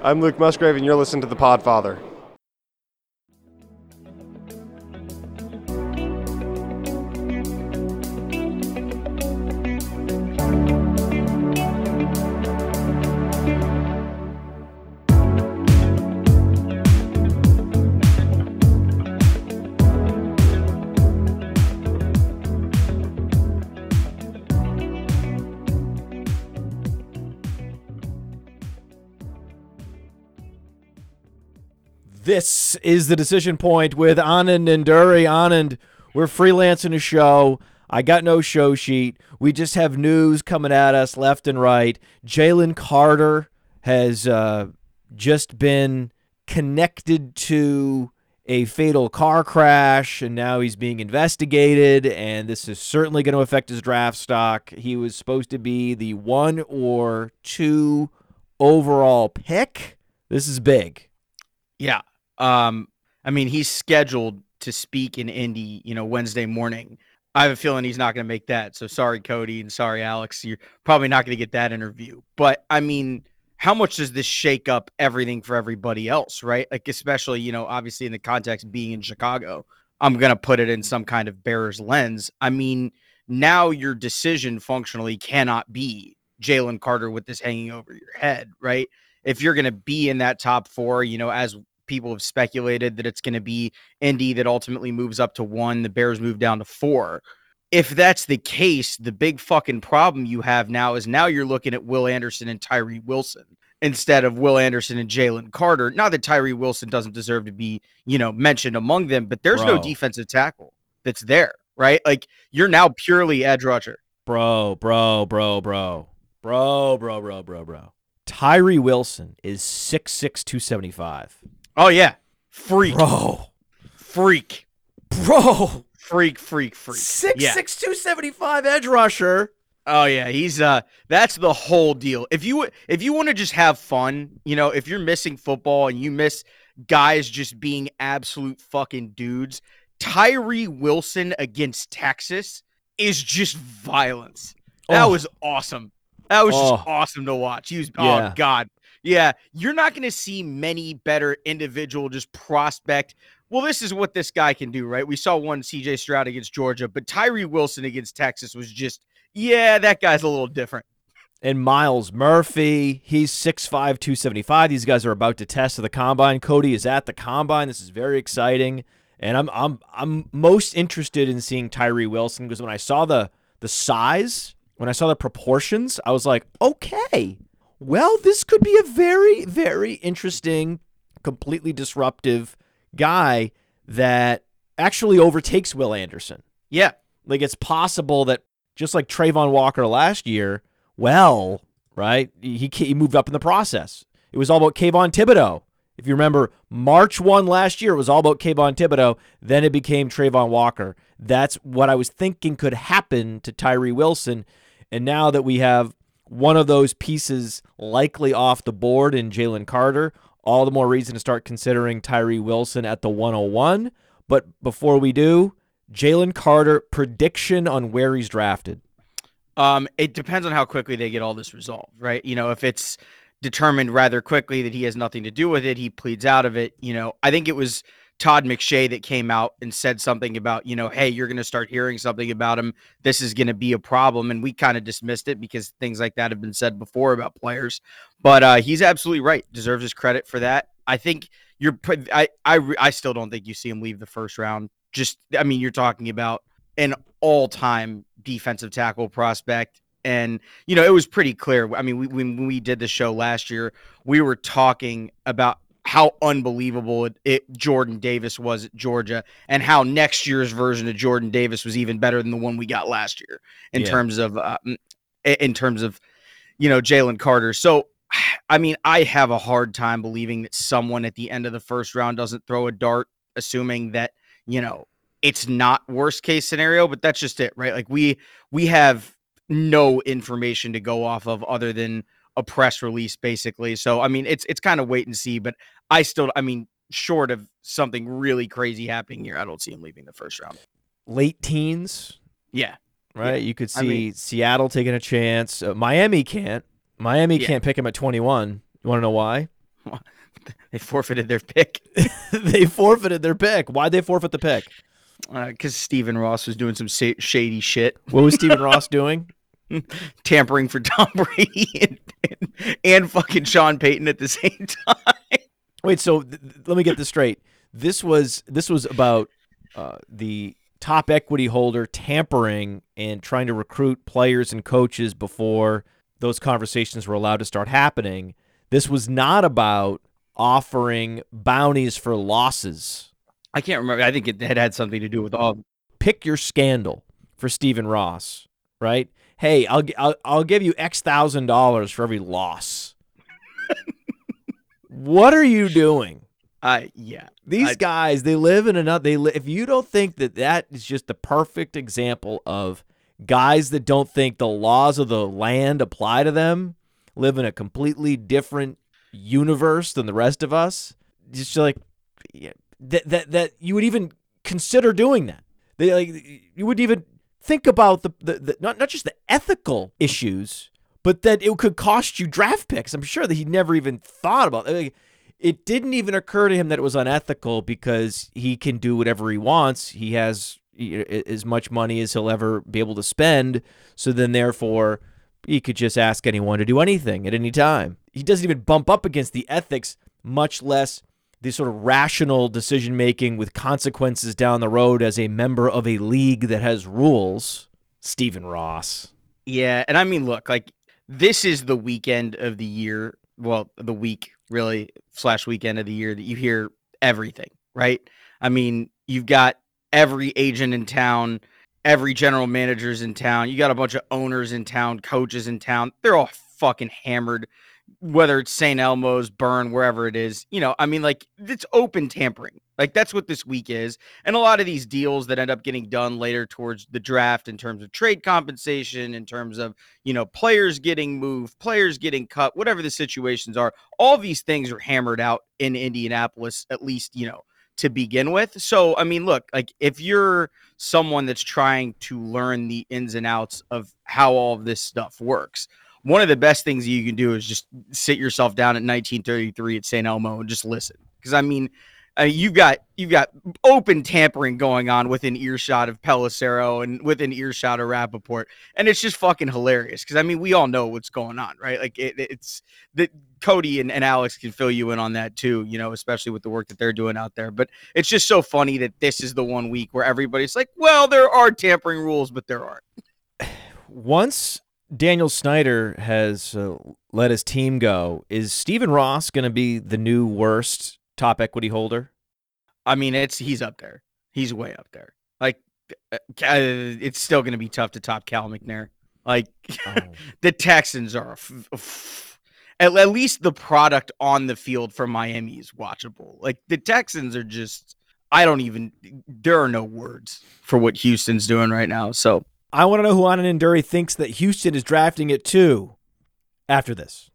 I'm Luke Musgrave, and you're listening to The Podfather. This is the decision point with Anand Nanduri. Anand, we're freelancing a show. I got no show sheet. We just have news coming at us left and right. Jalen Carter has uh, just been connected to a fatal car crash, and now he's being investigated. And this is certainly going to affect his draft stock. He was supposed to be the one or two overall pick. This is big. Yeah. Um, I mean, he's scheduled to speak in Indy, you know, Wednesday morning. I have a feeling he's not going to make that. So sorry, Cody, and sorry, Alex. You're probably not going to get that interview. But I mean, how much does this shake up everything for everybody else, right? Like, especially, you know, obviously in the context being in Chicago, I'm going to put it in some kind of bearer's lens. I mean, now your decision functionally cannot be Jalen Carter with this hanging over your head, right? If you're going to be in that top four, you know, as people have speculated that it's going to be Indy that ultimately moves up to one, the Bears move down to four. If that's the case, the big fucking problem you have now is now you're looking at Will Anderson and Tyree Wilson instead of Will Anderson and Jalen Carter. Not that Tyree Wilson doesn't deserve to be, you know, mentioned among them, but there's Bro. no defensive tackle that's there, right? Like you're now purely edge rusher. Bro, bro, bro, bro. Bro, bro, bro, bro, bro. Tyree Wilson is 6'6, 275. Oh yeah, freak, Bro. freak, Bro. freak, freak, freak. 6'6, Yeah. 275 edge rusher. Oh yeah, he's uh that's the whole deal. If you if you want to just have fun, you know, if you're missing football and you miss guys just being absolute fucking dudes, Tyree Wilson against Texas is just violence. That Oh. was awesome. That was just Oh. awesome to watch. He was Yeah. oh god. Yeah, you're not going to see many better individual just prospect. Well, this is what this guy can do, right? We saw one CJ Stroud against Georgia, but Tyree Wilson against Texas was just yeah, that guy's a little different. And Myles Murphy, he's 6'5, 275. These guys are about to test the combine. Cody is at the combine. This is very exciting. And I'm I'm I'm most interested in seeing Tyree Wilson because when I saw the the size, when I saw the proportions, I was like, okay, well, this could be a very, very interesting, completely disruptive guy that actually overtakes Will Anderson. Yeah. Like it's possible that just like Travon Walker last year, well, right, he he moved up in the process. It was all about Kayvon Thibodeaux. If you remember, March one last year it was all about Kayvon Thibodeaux. Then it became Travon Walker. That's what I was thinking could happen to Tyree Wilson. And now that we have one of those pieces likely off the board in Jalen Carter, all the more reason to start considering Tyree Wilson at the 101. But before we do, Jalen Carter prediction on where he's drafted. Um, it depends on how quickly they get all this resolved, right? You know, if it's determined rather quickly that he has nothing to do with it, he pleads out of it. You know, I think it was Todd McShay that came out and said something about, you know, hey, you're going to start hearing something about him. This is going to be a problem. And we kind of dismissed it because things like that have been said before about players. But uh, he's absolutely right. Deserves his credit for that. I think you're, I, I, I still don't think you see him leave the first round. Just, I mean, you're talking about an all time defensive tackle prospect. And, you know, it was pretty clear. I mean, we, when we did the show last year, we were talking about how unbelievable it, it Jordan Davis was at Georgia and how next year's version of Jordan Davis was even better than the one we got last year in Yeah. terms of, uh, in terms of, you know, Jalen Carter. So, I mean, I have a hard time believing that someone at the end of the first round doesn't throw a dart, assuming that, you know, it's not worst case scenario, but that's just it, right? Like we we have no information to go off of other than a press release, basically. So I mean, it's it's kind of wait and see, but I still, I mean, short of something really crazy happening here, I don't see him leaving the first round. Late teens, Yeah, right? You could see I mean- Seattle taking a chance. Uh, Miami can't. Miami Yeah. can't pick him at 21. You want to know why? they forfeited their pick they forfeited their pick. Why'd they forfeit the pick? because Stephen Ross was doing some shady shit, What was Stephen Ross doing? tampering for Tom Brady and, and, and fucking Sean Payton at the same time. Wait, so th- let me get this straight. This was this was about uh, the top equity holder tampering and trying to recruit players and coaches before those conversations were allowed to start happening. This was not about offering bounties for losses. I can't remember. I think it had had something to do with all. Pick your scandal for Stephen Ross, right? Hey, I'll I'll, I'll give you X thousand dollars for every loss. what are you doing? Uh, yeah. These I- guys, they live in another. They li- if you don't think that that is just the perfect example of guys that don't think the laws of the land apply to them, live in a completely different universe than the rest of us. Just like yeah, that that that you would even consider doing that. They like you wouldn't even think about the, the, the not not just the ethical issues, but that it could cost you draft picks. I'm sure that he never even thought about. Like, it didn't even occur to him that it was unethical because he can do whatever he wants. He has as much money as he'll ever be able to spend. So then, therefore, he could just ask anyone to do anything at any time. He doesn't even bump up against the ethics, much less the sort of rational decision making with consequences down the road as a member of a league that has rules. Stephen Ross. Yeah, and I mean, look, like this is the weekend of the year. Well, the week really slash weekend of the year that you hear everything, right? I mean, you've got every agent in town, every general manager's in town. You got a bunch of owners in town, coaches in town. They're all fucking hammered. Whether it's St. Elmo's, Burn, wherever it is, you know, I mean, like it's open tampering. Like that's what this week is. And a lot of these deals that end up getting done later towards the draft in terms of trade compensation, in terms of, you know, players getting moved, players getting cut, whatever the situations are, all these things are hammered out in Indianapolis, at least, you know, to begin with. So, I mean, look, like if you're someone that's trying to learn the ins and outs of how all of this stuff works, one of the best things you can do is just sit yourself down at 1933 at St. Elmo and just listen. Because I mean, uh, you've got you've got open tampering going on within earshot of Pelissero and within earshot of Rapoport, and it's just fucking hilarious. Because I mean, we all know what's going on, right? Like it, it's that Cody and, and Alex can fill you in on that too. You know, especially with the work that they're doing out there. But it's just so funny that this is the one week where everybody's like, "Well, there are tampering rules, but there aren't." Once Daniel Snyder has uh, let his team go, is Stephen Ross going to be the new worst top equity holder? I mean, it's he's up there. He's way up there. Like, uh, uh, it's still going to be tough to top Cal McNair. Like, the Texans are f- f- at, at least the product on the field for Miami is watchable. Like the Texans are just I don't even there are no words for what Houston's doing right now. So I want to know who Anand Nanduri thinks that Houston is drafting it to after this.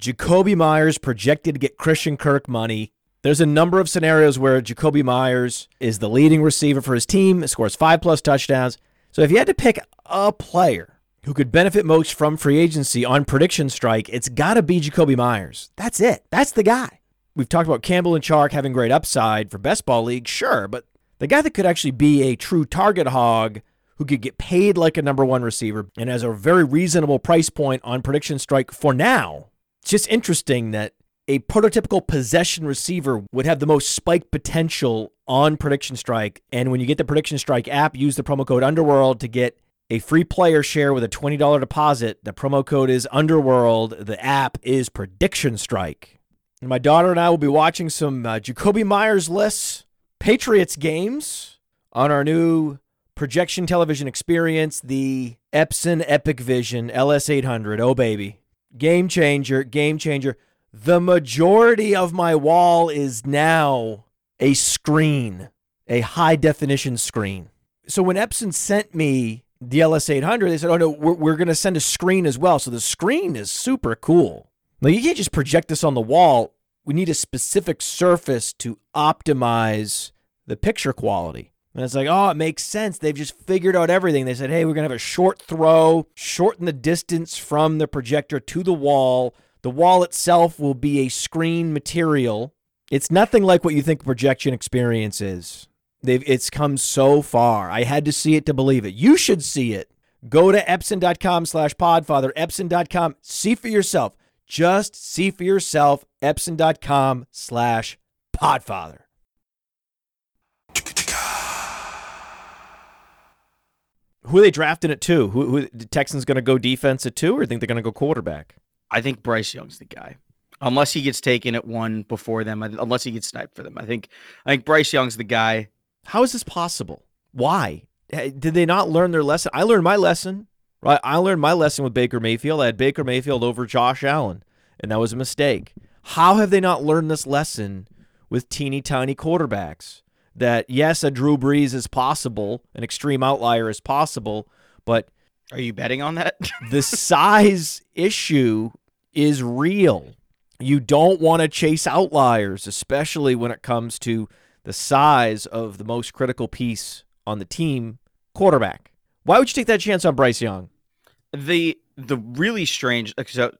Jakobi Meyers projected to get Christian Kirk money. There's a number of scenarios where Jakobi Meyers is the leading receiver for his team, scores five plus touchdowns. So if you had to pick a player who could benefit most from free agency on prediction strike, it's got to be Jakobi Meyers. That's it. That's the guy. We've talked about Campbell and Chark having great upside for best ball league, sure, but the guy that could actually be a true target hog who could get paid like a number one receiver and has a very reasonable price point on prediction strike for now. It's just interesting that a prototypical possession receiver would have the most spike potential on prediction strike. And when you get the prediction strike app, use the promo code underworld to get a free player share with a $20 deposit. The promo code is underworld. The app is prediction strike. And my daughter and I will be watching some uh, Jakobi Meyers lists, Patriots games on our new projection television experience, the Epson EpiqVision LS800. Oh, baby. Game changer, game changer. The majority of my wall is now a screen, a high definition screen. So when Epson sent me the LS800, they said, oh no, we're, we're going to send a screen as well. So the screen is super cool. Like you can't just project this on the wall. We need a specific surface to optimize the picture quality. And it's like, oh, it makes sense. They've just figured out everything. They said, hey, we're going to have a short throw, shorten the distance from the projector to the wall The wall itself will be a screen material. It's nothing like what you think projection experience is. They've, it's come so far. I had to see it to believe it. You should see it. Go to epson.com slash podfather, epson.com. See for yourself. Just see for yourself, epson.com slash podfather. Who are they drafting at two? Who, who the Texans going to go defense at two, or think they're going to go quarterback? I think Bryce Young's the guy, unless he gets taken at one before them, unless he gets sniped for them. I think I think Bryce Young's the guy. How is this possible? Why eh, did they not learn their lesson? I learned my lesson. Right, I learned my lesson with Baker Mayfield. I had Baker Mayfield over Josh Allen, and that was a mistake. How have they not learned this lesson with teeny tiny quarterbacks? That yes, a Drew Brees is possible, an extreme outlier is possible, but are you betting on that? the size issue is real. You don't want to chase outliers, especially when it comes to the size of the most critical piece on the team, quarterback. Why would you take that chance on Bryce Young? The the really strange so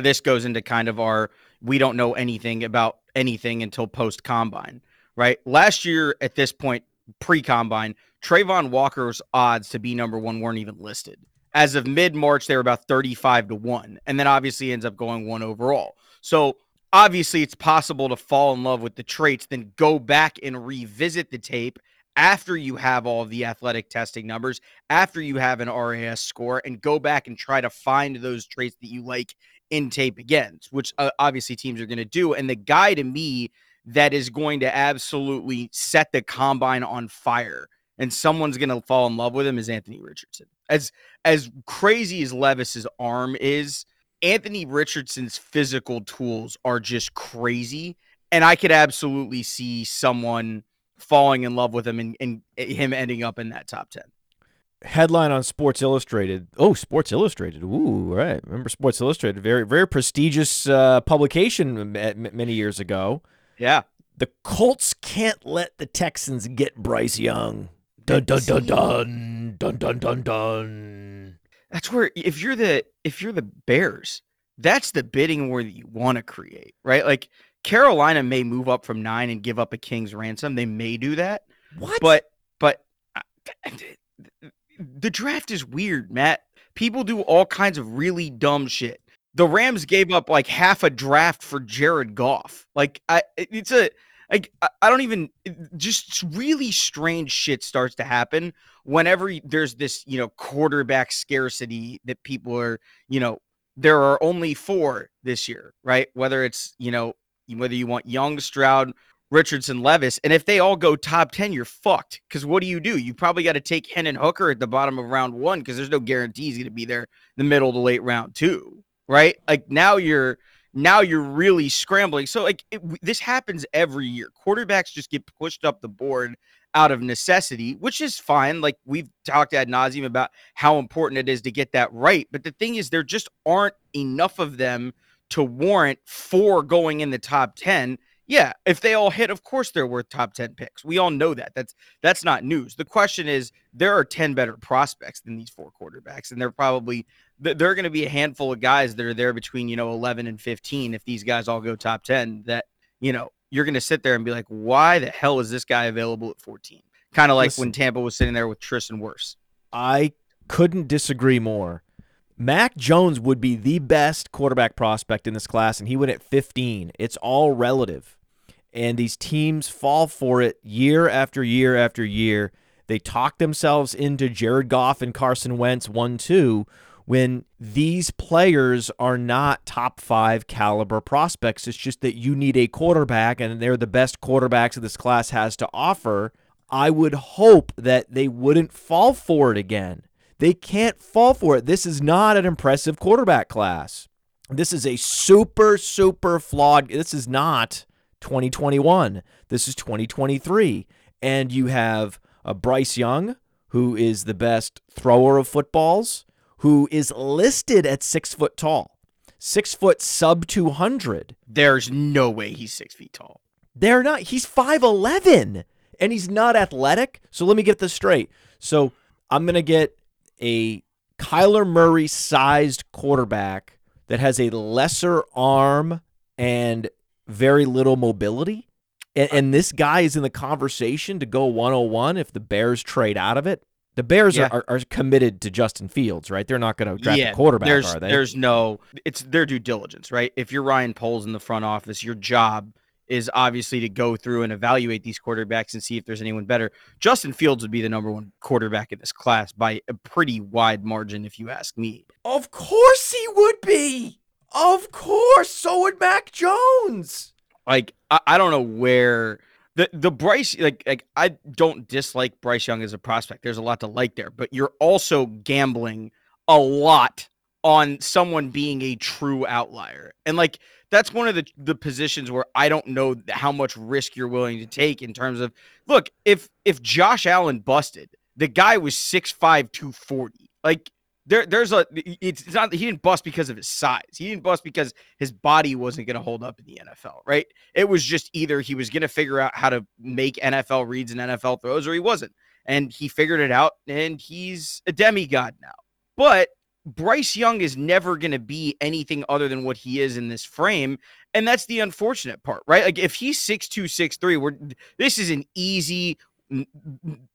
this goes into kind of our we don't know anything about anything until post combine, right? Last year at this point, pre combine, Travon Walker's odds to be number one weren't even listed. As of mid March, they were about 35 to 1, and then obviously ends up going one overall. So obviously, it's possible to fall in love with the traits, then go back and revisit the tape after you have all the athletic testing numbers, after you have an RAS score, and go back and try to find those traits that you like in tape again, which uh, obviously teams are going to do. And the guy to me that is going to absolutely set the combine on fire and someone's going to fall in love with him is Anthony Richardson. As as crazy as Levis's arm is, Anthony Richardson's physical tools are just crazy and I could absolutely see someone falling in love with him and, and him ending up in that top 10 headline on Sports Illustrated. Oh, Sports Illustrated. Ooh, right. Remember Sports Illustrated? Very, very prestigious uh, publication many years ago. Yeah. The Colts can't let the Texans get Bryce Young. Dun dun dun dun dun dun dun dun. That's where if you're the if you're the Bears, that's the bidding war that you want to create, right? Like Carolina may move up from nine and give up a king's ransom. They may do that. What? But but uh, the draft is weird, Matt. People do all kinds of really dumb shit. The Rams gave up like half a draft for Jared Goff. Like I it's a like I don't even just really strange shit starts to happen whenever there's this, you know, quarterback scarcity that people are, you know, there are only four this year, right? Whether it's, you know, whether you want Young, Stroud, Richardson, Levis, and if they all go top 10, you're fucked. Because what do you do? You probably got to take Hendon Hooker at the bottom of round one because there's no guarantee he's going to be there the middle to late round two, right? Like now you're now you're really scrambling. So like it, this happens every year. Quarterbacks just get pushed up the board out of necessity, which is fine. Like we've talked ad nauseum about how important it is to get that right. But the thing is, there just aren't enough of them to warrant four going in the top 10. Yeah, if they all hit, of course they're worth top 10 picks. We all know that. That's that's not news. The question is there are 10 better prospects than these four quarterbacks and they're probably there are going to be a handful of guys that are there between, you know, 11 and 15 if these guys all go top 10 that, you know, you're going to sit there and be like, "Why the hell is this guy available at 14?" Kind of like Listen, when Tampa was sitting there with Tristan Wirfs. I couldn't disagree more. Mac Jones would be the best quarterback prospect in this class, and he went at 15. It's all relative. And these teams fall for it year after year after year. They talk themselves into Jared Goff and Carson Wentz 1 2 when these players are not top five caliber prospects. It's just that you need a quarterback, and they're the best quarterbacks that this class has to offer. I would hope that they wouldn't fall for it again. They can't fall for it. This is not an impressive quarterback class. This is a super, super flawed. This is not 2021. This is 2023. And you have a Bryce Young, who is the best thrower of footballs, who is listed at six foot tall, six foot sub 200. There's no way he's six feet tall. They're not. He's 5'11 and he's not athletic. So let me get this straight. So I'm going to get a Kyler Murray sized quarterback that has a lesser arm and very little mobility. And, and this guy is in the conversation to go 101 if the Bears trade out of it. The Bears Yeah. are, are, committed to Justin Fields, right? They're not going to draft yeah, a quarterback, there's are they? there's no it's their due diligence, right? If you're Ryan Poles in the front office, your job is obviously to go through and evaluate these quarterbacks and see if there's anyone better. Justin Fields would be the number one quarterback in this class by a pretty wide margin, if you ask me. Of course he would be. Of course. So would Mac Jones. Like I, I don't know where the the Bryce like like I don't dislike Bryce Young as a prospect. There's a lot to like there, but you're also gambling a lot on someone being a true outlier. And like that's one of the the positions where I don't know how much risk you're willing to take in terms of look, if if Josh Allen busted, the guy was 6'5 240. Like there there's a it's, it's not he didn't bust because of his size. He didn't bust because his body wasn't going to hold up in the NFL, right? It was just either he was going to figure out how to make NFL reads and NFL throws or he wasn't. And he figured it out and he's a demigod now. But Bryce Young is never going to be anything other than what he is in this frame. And that's the unfortunate part, right? Like if he's 6'2, 6'3, we're this is an easy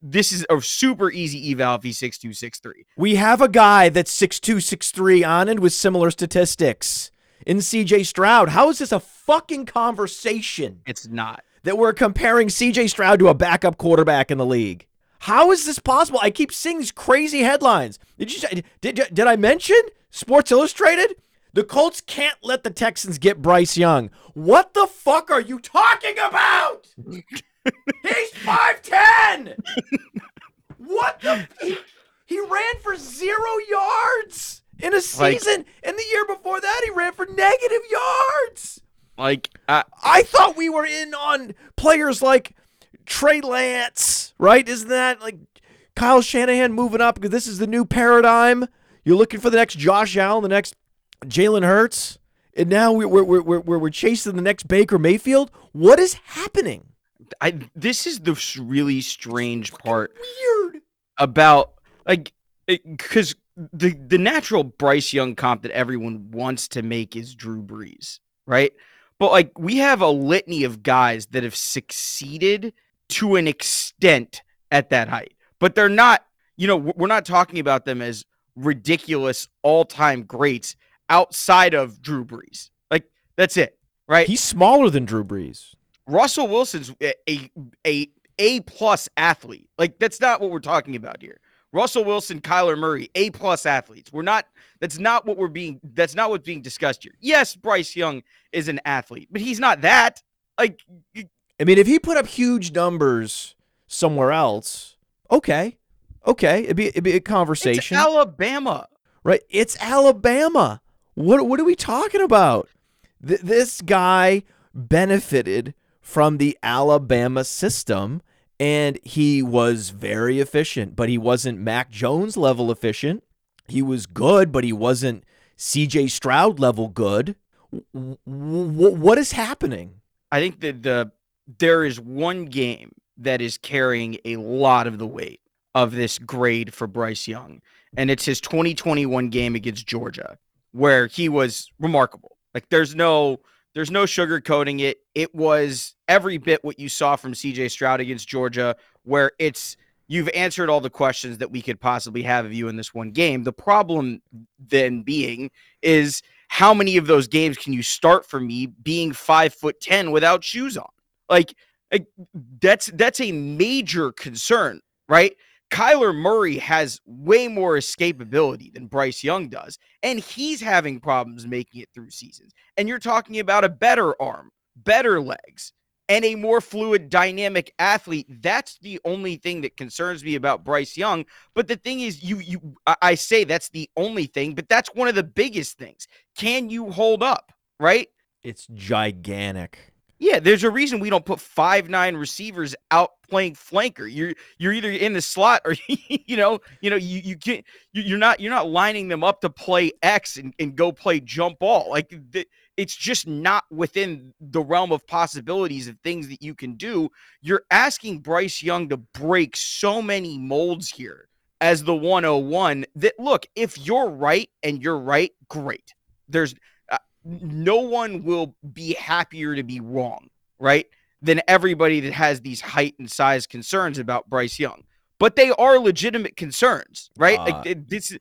this is a super easy eval if he's 6'2, 6'3. We have a guy that's 6'2, 6'3 on and with similar statistics in CJ Stroud. How is this a fucking conversation It's not. that we're comparing CJ Stroud to a backup quarterback in the league? How is this possible? I keep seeing these crazy headlines. Did you did, did I mention Sports Illustrated? The Colts can't let the Texans get Bryce Young. What the fuck are you talking about? He's 5'10. what the he, he ran for 0 yards in a Like- season and the year before that he ran for negative yards. Like uh, I thought we were in on players like Trey Lance, right? Isn't that like Kyle Shanahan moving up because this is the new paradigm? You're looking for the next Josh Allen, the next Jalen Hurts, and now we- we're we're we're we're, we're chasing the next Baker Mayfield. What is happening? I this is the really strange part Weird. about like because the the natural Bryce Young comp that everyone wants to make is Drew Brees, right? But like we have a litany of guys that have succeeded to an extent at that height, but they're not. You know, we're not talking about them as ridiculous all-time greats outside of Drew Brees. Like that's it, right? He's smaller than Drew Brees. Russell Wilson's a a a, a plus athlete. Like that's not what we're talking about here. Russell Wilson, Kyler Murray, A plus athletes. We're not. That's not what we're being. That's not what's being discussed here. Yes, Bryce Young is an athlete, but he's not that. Like I mean, if he put up huge numbers somewhere else, okay, okay, it'd be it'd be a it's conversation. Alabama. right? It's Alabama. What what are we talking about? Th- this guy benefited from the Alabama system and he was very efficient, but he wasn't Mac Jones level efficient. He was good, but he wasn't CJ Stroud level good. W- w- what is happening? I think that the there is one game that is carrying a lot of the weight of this grade for Bryce Young, and it's his 2021 game against Georgia, where he was remarkable. Like there's no there's no sugarcoating it. It was every bit what you saw from CJ Stroud against Georgia, where it's you've answered all the questions that we could possibly have of you in this one game. The problem then being is how many of those games can you start for me being five foot ten without shoes on? Like, like that's that's a major concern, right? Kyler Murray has way more escapability than Bryce Young does, and he's having problems making it through seasons. And you're talking about a better arm, better legs, and a more fluid, dynamic athlete. That's the only thing that concerns me about Bryce Young. But the thing is, you you I, I say that's the only thing, but that's one of the biggest things. Can you hold up? Right? It's gigantic. Yeah, there's a reason we don't put five nine receivers out playing flanker. You're you're either in the slot or you know you know you you you- you're not you're not lining them up to play X and, and go play jump ball. Like it's just not within the realm of possibilities of things that you can do. You're asking Bryce Young to break so many molds here as the 101 that look if you're right and you're right great there's no one will be happier to be wrong, right? Than everybody that has these height and size concerns about Bryce Young. But they are legitimate concerns, right? Uh, like this is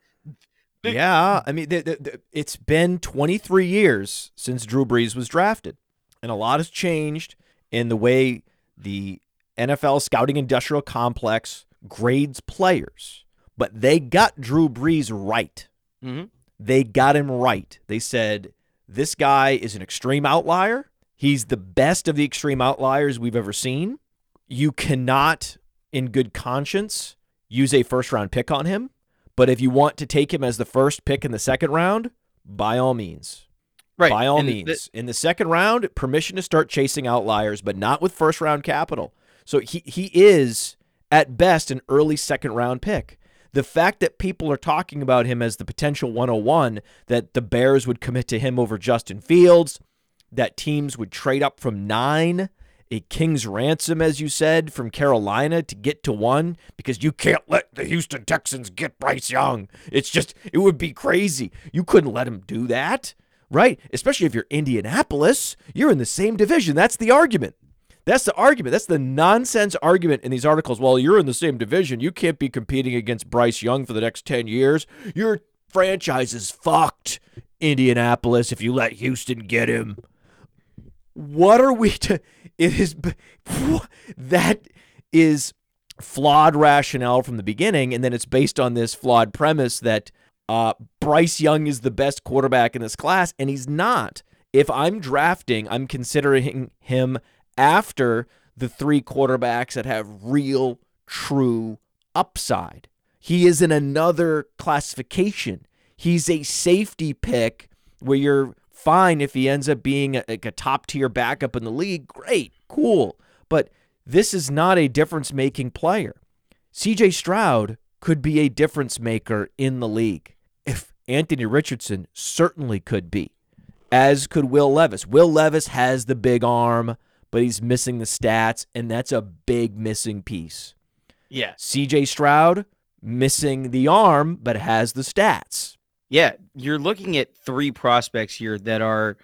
Yeah, I mean, the, the, the, it's been 23 years since Drew Brees was drafted, and a lot has changed in the way the NFL scouting industrial complex grades players. But they got Drew Brees right. Mhm. They got him right. They said this guy is an extreme outlier. He's the best of the extreme outliers we've ever seen. You cannot, in good conscience, use a first round pick on him. But if you want to take him as the first pick in the second round, by all means. right. By all and means. th- in the second round, permission to start chasing outliers, but not with first round capital. So he, he is, at best, an early second round pick. The fact that people are talking about him as the potential 101, that the Bears would commit to him over Justin Fields, that teams would trade up from nine, a king's ransom, as you said, from Carolina to get to one, because you can't let the Houston Texans get Bryce Young. It's just, it would be crazy. You couldn't let him do that, right? Especially if you're Indianapolis, you're in the same division. That's the argument. That's the argument. That's the nonsense argument in these articles. Well, you're in the same division. You can't be competing against Bryce Young for the next 10 years. Your franchise is fucked, Indianapolis, if you let Houston get him. What are we to. It is. That is flawed rationale from the beginning. And then it's based on this flawed premise that uh, Bryce Young is the best quarterback in this class, and he's not. If I'm drafting, I'm considering him after the three quarterbacks that have real, true upside. He is in another classification. He's a safety pick where you're fine if he ends up being a, like a top tier backup in the league. Great, cool. But this is not a difference making player. CJ Stroud could be a difference maker in the league. If Anthony Richardson certainly could be, as could Will Levis. Will Levis has the big arm, but he's missing the stats, and that's a big missing piece. yeah. CJ Stroud missing the arm, but has the stats. Yeah, you're looking at three prospects here that are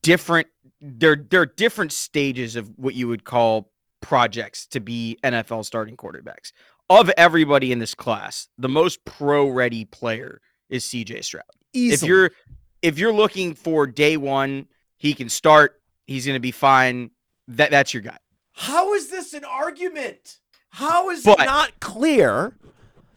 different. They're they're different stages of what you would call projects to be NFL starting quarterbacks. Of everybody in this class, the most pro-ready player is CJ Stroud. If you're if you're looking for day one, he can start. He's going to be fine. That that's your guy. How is this an argument? How is But- it not clear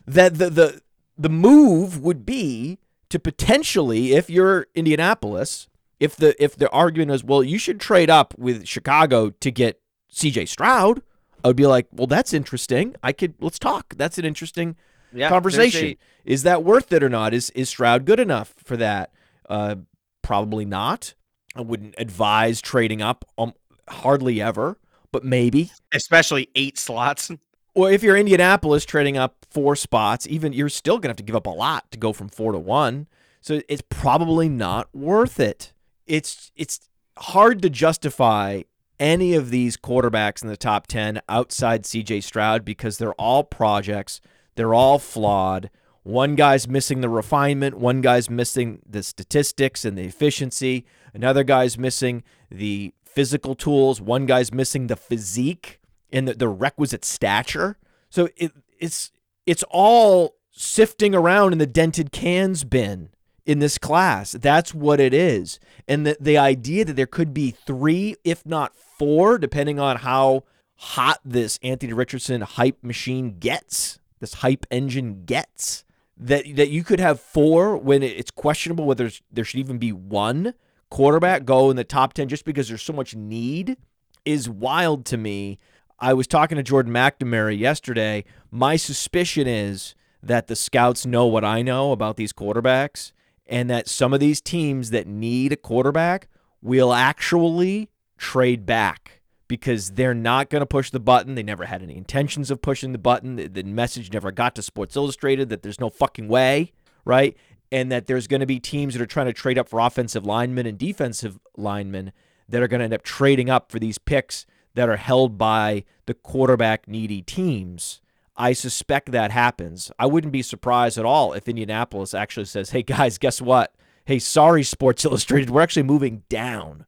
that the the the move would be to potentially, if you're Indianapolis, if the if the argument is, well, you should trade up with Chicago to get CJ Stroud, I would be like, well, that's interesting. I could let's talk. That's an interesting Yeah, conversation. Is that worth it or not? Is is Stroud good enough for that? Uh, probably not. I wouldn't advise trading up um, hardly ever, but maybe. especially eight slots. Or if you're Indianapolis trading up four spots, even you're still gonna have to give up a lot to go from four to one. So it's probably not worth it. It's it's hard to justify any of these quarterbacks in the top 10 outside CJ Stroud because they're all projects. They're all flawed. One guy's missing the refinement, one guy's missing the statistics and the efficiency, another guy's missing the physical tools, one guy's missing the physique and the, the requisite stature. So it, it's it's all sifting around in the dented cans bin in this class. That's what it is. And the, the idea that there could be three, if not four, depending on how hot this Anthony Richardson hype machine gets, this hype engine gets, that that you could have four when it's questionable whether there should even be one quarterback go in the top 10 just because there's so much need is wild to me. I was talking to Jordan McNamara yesterday. My suspicion is that the scouts know what I know about these quarterbacks and that some of these teams that need a quarterback will actually trade back because they're not going to push the button. They never had any intentions of pushing the button. The, the message never got to Sports Illustrated that there's no fucking way, right? And that there's going to be teams that are trying to trade up for offensive linemen and defensive linemen that are going to end up trading up for these picks that are held by the quarterback needy teams. I suspect that happens. I wouldn't be surprised at all if Indianapolis actually says, "Hey guys, guess what? hey, sorry, Sports Illustrated, we're actually moving down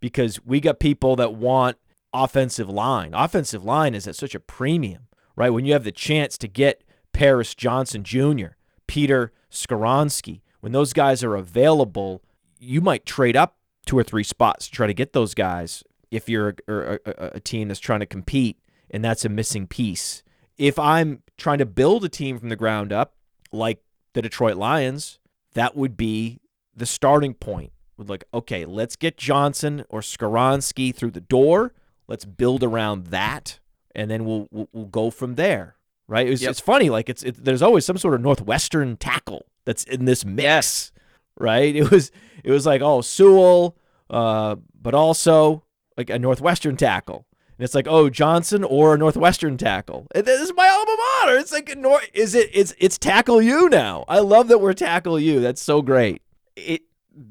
because we got people that want offensive line. Offensive line is at such a premium, right? When you have the chance to get Paris Johnson Jr., Peter Skoronski, when those guys are available, you might trade up two or three spots to try to get those guys if you're a, a, a team that's trying to compete and that's a missing piece. If I'm trying to build a team from the ground up, like the Detroit Lions, that would be the starting point. With like, okay, let's get Johnson or Skoronski through the door. Let's build around that, and then we'll, we'll go from there. Right? It was, Yep. It's funny. Like it's it, there's always some sort of northwestern tackle that's in this mess, Right? It was it was like oh Sewell, uh, but also like a northwestern tackle. And it's like, oh, Johnson or a Northwestern tackle. And this is my alma mater. It's like, nor- is it? It's it's tackle you now. I love that we're tackle you. That's so great. it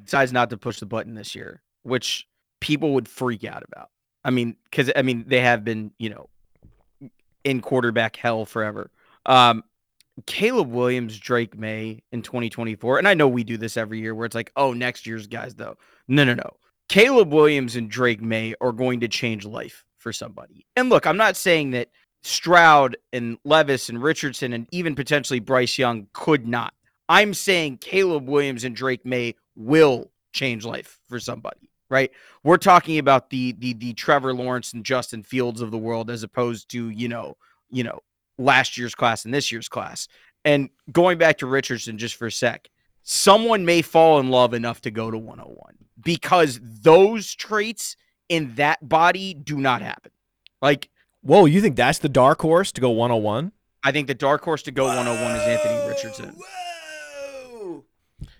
decides not to push the button this year, which people would freak out about. I mean, because I mean they have been, you know, in quarterback hell forever. Um, Caleb Williams, Drake Maye in 2024, and I know we do this every year where it's like, oh, next year's guys though. No, no, no. Caleb Williams and Drake Maye are going to change life for somebody. And look, I'm not saying that Stroud and Levis and Richardson and even potentially Bryce Young could not. I'm saying Caleb Williams and Drake Maye will change life for somebody, right? We're talking about the the the Trevor Lawrence and Justin Fields of the world as opposed to, you know, you know, last year's class and this year's class. And going back to Richardson just for a sec, someone may fall in love enough to go to 101 because those traits in that body do not happen. Like Whoa, you think that's the dark horse to go 101? I think the dark horse to go 101 is Anthony Richardson.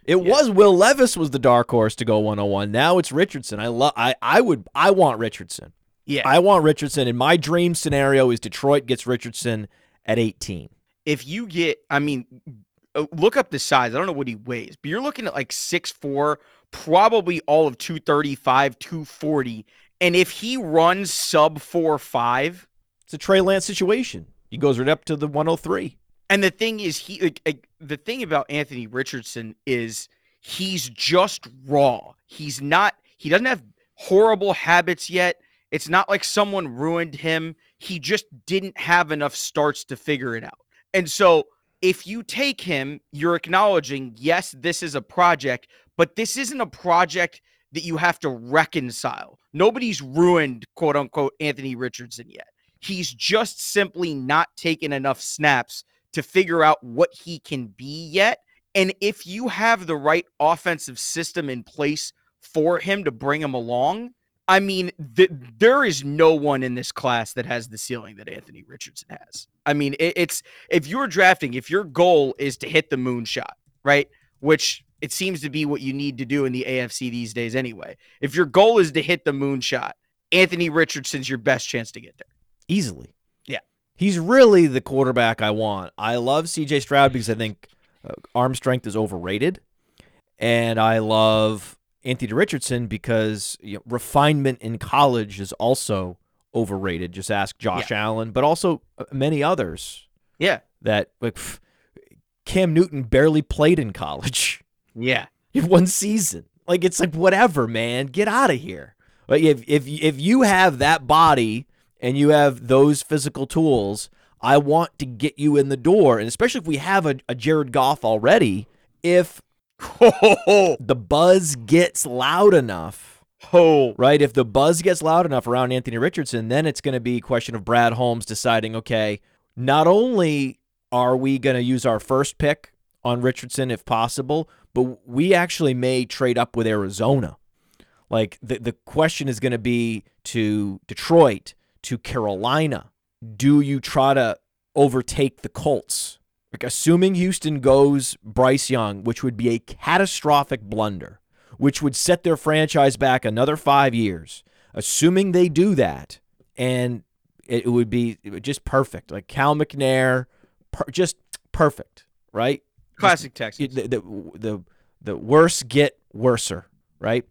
It Yeah. was Will Levis was the dark horse to go 101. Now it's Richardson. I love I I would I want Richardson. Yeah. I want Richardson and my dream scenario is Detroit gets Richardson at 18. if you get, I mean, uh, look up the size. I don't know what he weighs, but you're looking at like 6'4, probably all of 235, 240. And if he runs sub 4 5, It's a Trey Lance situation. He goes right up to the 103. And the thing is, he like, like, the thing about Anthony Richardson is he's just raw. He's not, he doesn't have horrible habits yet. It's not like someone ruined him. He just didn't have enough starts to figure it out. And so if you take him, you're acknowledging, yes, this is a project, but this isn't a project that you have to reconcile. Nobody's ruined, quote unquote, Anthony Richardson yet. He's just simply not taken enough snaps to figure out what he can be yet. And if you have the right offensive system in place for him to bring him along, I mean, th- there is no one in this class that has the ceiling that Anthony Richardson has. I mean, it, it's if you're drafting, if your goal is to hit the moonshot, right? Which it seems to be what you need to do in the AFC these days anyway. If your goal is to hit the moonshot, Anthony Richardson's your best chance to get there. easily. Yeah. He's really the quarterback I want. I love CJ Stroud because I think uh, arm strength is overrated. And I love Anthony Richardson because you know, refinement in college is also overrated. Just ask Josh Allen, but also uh, many others Yeah. that like pff, Cam Newton barely played in college. Yeah. in one season. Like it's like whatever, man, get out of here. Like if if if you have that body and you have those physical tools, I want to get you in the door, and especially if we have a, a Jared Goff already. If the buzz gets loud enough, oh. right? If the buzz gets loud enough around Anthony Richardson, then it's going to be a question of Brad Holmes deciding, okay, not only are we going to use our first pick on Richardson if possible, but we actually may trade up with Arizona. Like the the question is going to be to Detroit, to Carolina. Do you try to overtake the Colts? Like assuming Houston goes Bryce Young, which would be a catastrophic blunder, which would set their franchise back another 5 years. Assuming they do that and it would be just perfect. Like Cal McNair, per, just perfect, right? Classic Texas. the, the the the worse get worser, right?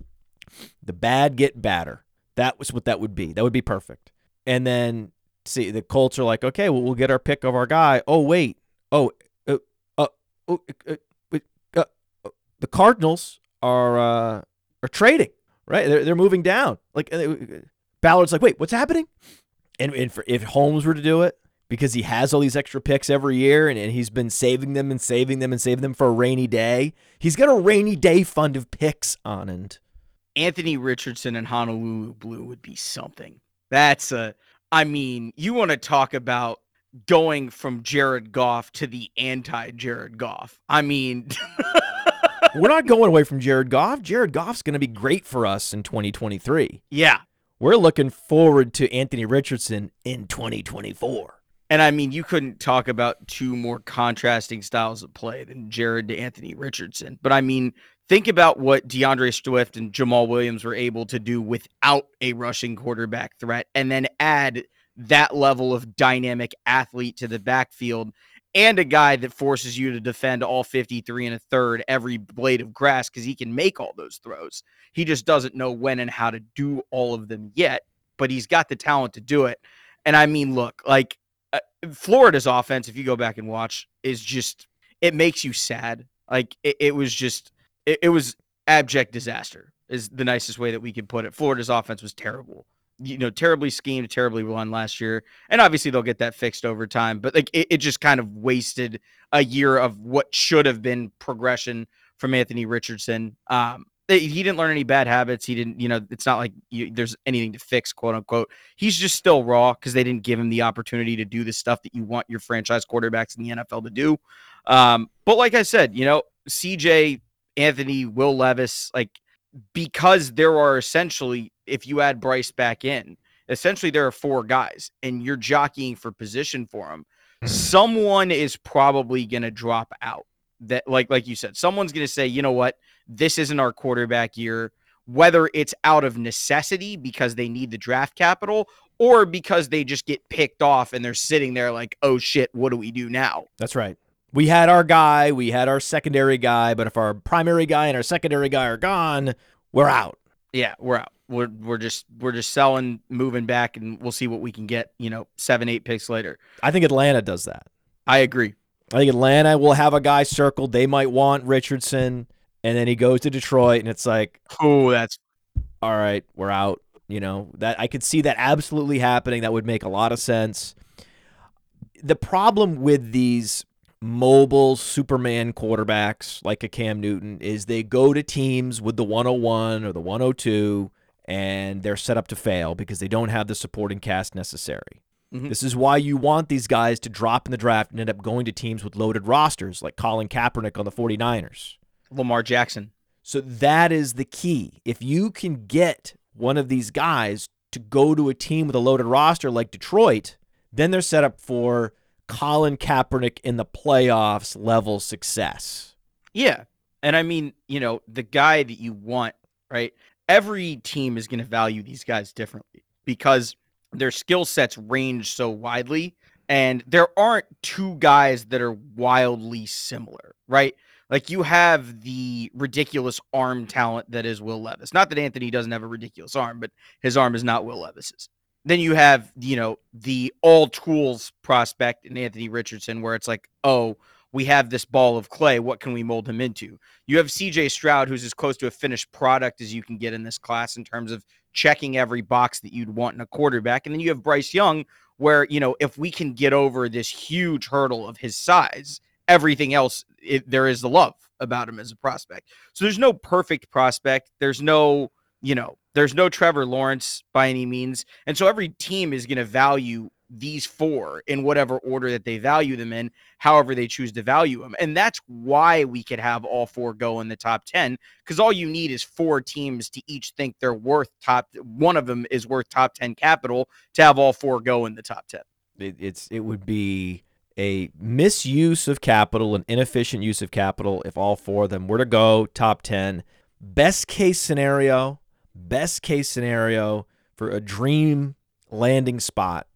The bad get badder. That was what that would be. That would be perfect. And then see the Colts are like, okay, well we'll get our pick of our guy. Oh wait, oh, uh, uh, oh, uh, uh, uh, uh, the Cardinals are uh, are trading. Right, they're they're moving down. Like uh, Ballard's like, wait, what's happening? And, and for, if Holmes were to do it, because he has all these extra picks every year and, and he's been saving them and saving them and saving them for a rainy day, he's got a rainy day fund of picks on and Anthony Richardson and Honolulu Blue would be something. That's a. I mean, you want to talk about going from Jared Goff to the anti Jared Goff. I mean, we're not going away from Jared Goff. Jared Goff's going to be great for us in 2023. yeah. We're looking forward to Anthony Richardson in 2024. And I mean, you couldn't talk about two more contrasting styles of play than Jared to Anthony Richardson. But I mean, think about what D'Andre Swift and Jamaal Williams were able to do without a rushing quarterback threat, and then add that level of dynamic athlete to the backfield and a guy that forces you to defend all 53 and a third every blade of grass because he can make all those throws. He just doesn't know when and how to do all of them yet, but he's got the talent to do it. And I mean, look, like uh, Florida's offense, if you go back and watch, is just, it makes you sad. Like it, it was just, it, it was abject disaster, is the nicest way that we could put it. Florida's offense was terrible you know, terribly schemed, terribly run last year. And obviously they'll get that fixed over time. But like it, it, just kind of wasted a year of what should have been progression from Anthony Richardson. Um, he didn't learn any bad habits. He didn't, you know, it's not like you, there's anything to fix, quote unquote. He's just still raw because they didn't give him the opportunity to do the stuff that you want your franchise quarterbacks in the NFL to do. Um, but like I said, you know, CJ, Anthony, Will Levis, like because there are essentially, if you add Bryce back in, essentially there are four guys and you're jockeying for position for them. Hmm. Someone is probably going to drop out. That, like, like you said, someone's going to say, you know what, this isn't our quarterback year. Whether it's out of necessity because they need the draft capital or because they just get picked off and they're sitting there like, oh shit, what do we do now? That's right. We had our guy, we had our secondary guy, but if our primary guy and our secondary guy are gone, we're out. Yeah, we're out. We're we're just we're just selling, moving back, and we'll see what we can get. You know, seven, eight picks later. I think Atlanta does that. I agree. I think Atlanta will have a guy circled. They might want Richardson, and then he goes to Detroit, and it's like, oh, that's all right. We're out. You know that I could see that absolutely happening. That would make a lot of sense. The problem with these mobile Superman quarterbacks like a Cam Newton is they go to teams with the 101 or the 102 and they're set up to fail because they don't have the supporting cast necessary. Mm-hmm. This is why you want these guys to drop in the draft and end up going to teams with loaded rosters like Colin Kaepernick on the 49ers. Lamar Jackson. So that is the key. If you can get one of these guys to go to a team with a loaded roster like Detroit, then they're set up for Colin Kaepernick in the playoffs level success. Yeah. And I mean, you know, the guy that you want, right? Every team is going to value these guys differently because their skill sets range so widely. And there aren't two guys that are wildly similar, right? Like you have the ridiculous arm talent that is Will Levis. Not that Anthony doesn't have a ridiculous arm, but his arm is not Will Levis's. Then you have, you know, the all tools prospect in Anthony Richardson, where it's like, oh, we have this ball of clay. What can we mold him into? You have CJ Stroud, who's as close to a finished product as you can get in this class in terms of checking every box that you'd want in a quarterback. And then you have Bryce Young, where, you know, if we can get over this huge hurdle of his size, everything else, it, there is the love about him as a prospect. So there's no perfect prospect. There's no, you know, there's no Trevor Lawrence by any means. And so every team is going to value these four in whatever order that they value them in, however they choose to value them. And that's why we could have all four go in the top 10 because all you need is four teams to each think they're worth top one of them is worth top 10 capital to have all four go in the top 10. It, it's it would be a misuse of capital, an inefficient use of capital if all four of them were to go top 10. Best case scenario, best case scenario for a dream landing spot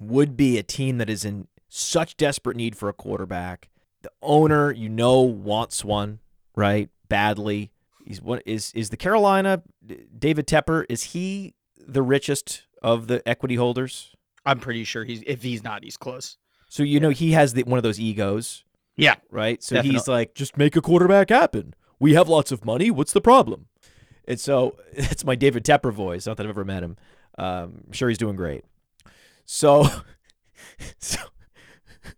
would be a team that is in such desperate need for a quarterback. The owner, you know, wants one, right? Badly. He's what is is the Carolina David Tepper, is he the richest of the equity holders? I'm pretty sure he's if he's not, he's close. So you know he has the, one of those egos. Yeah. Right? So Definitely. he's like, just make a quarterback happen. We have lots of money. What's the problem? And so it's my David Tepper voice. Not that I've ever met him. Um, I'm sure he's doing great. So, so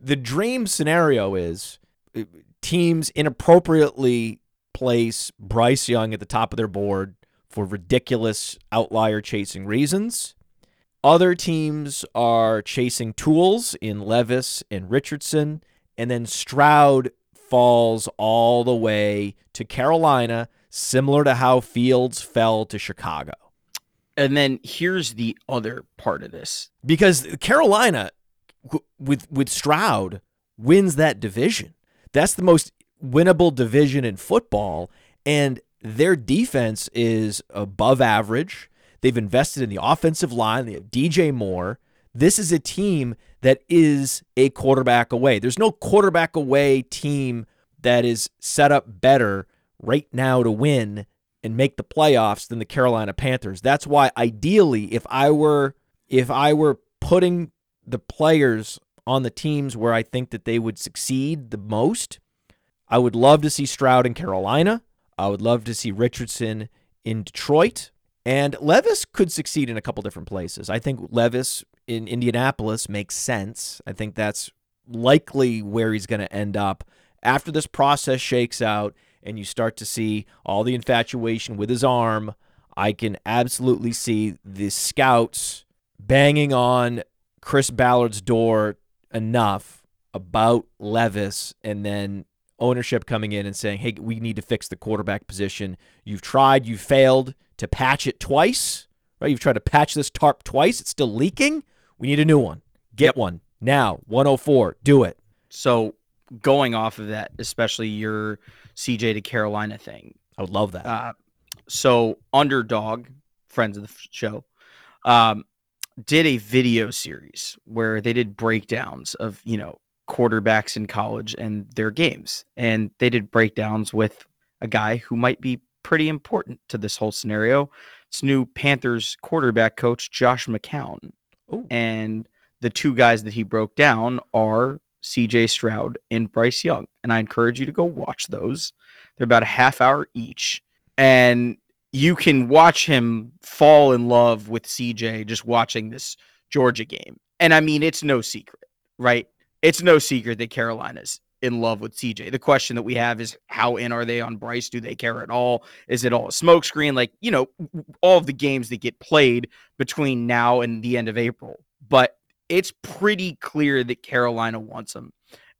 the dream scenario is uh, teams inappropriately place Bryce Young at the top of their board for ridiculous outlier chasing reasons. Other teams are chasing tools in Levis and Richardson, and then Stroud falls all the way to Carolina, similar to how Fields fell to Chicago. And then here's the other part of this. Because Carolina with with Stroud wins that division. That's the most winnable division in football and their defense is above average. They've invested in the offensive line. They have DJ Moore. This is a team that is a quarterback away. There's no quarterback away team that is set up better right now to win and make the playoffs than the Carolina Panthers. That's why ideally if I were if I were putting the players on the teams where I think that they would succeed the most, I would love to see Stroud in Carolina. I would love to see Richardson in Detroit. And Levis could succeed in a couple different places. I think Levis in Indianapolis makes sense. I think that's likely where he's going to end up after this process shakes out and you start to see all the infatuation with his arm. I can absolutely see the scouts banging on Chris Ballard's door enough about Levis and then ownership coming in and saying, hey, we need to fix the quarterback position. You've tried, you've failed to patch it twice, right? You've tried to patch this tarp twice. It's still leaking. We need a new one. Get yep. one now. 104. Do it. So going off of that, especially your CJ to Carolina thing. I would love that. Uh, so underdog, friends of the show, um, did a video series where they did breakdowns of, you know, quarterbacks in college and their games. And they did breakdowns with a guy who might be pretty important to this whole scenario. It's new Panthers quarterback coach, Josh McCown. Ooh. And the two guys that he broke down are CJ Stroud and Bryce Young. And I encourage you to go watch those. They're about a half hour each. And you can watch him fall in love with CJ just watching this Georgia game. And I mean, it's no secret, right? It's no secret that Carolina's in love with CJ. The question that we have is how in are they on Bryce? Do they care at all? Is it all a smokescreen? Like, you know, all of the games that get played between now and the end of April. But it's pretty clear that Carolina wants him.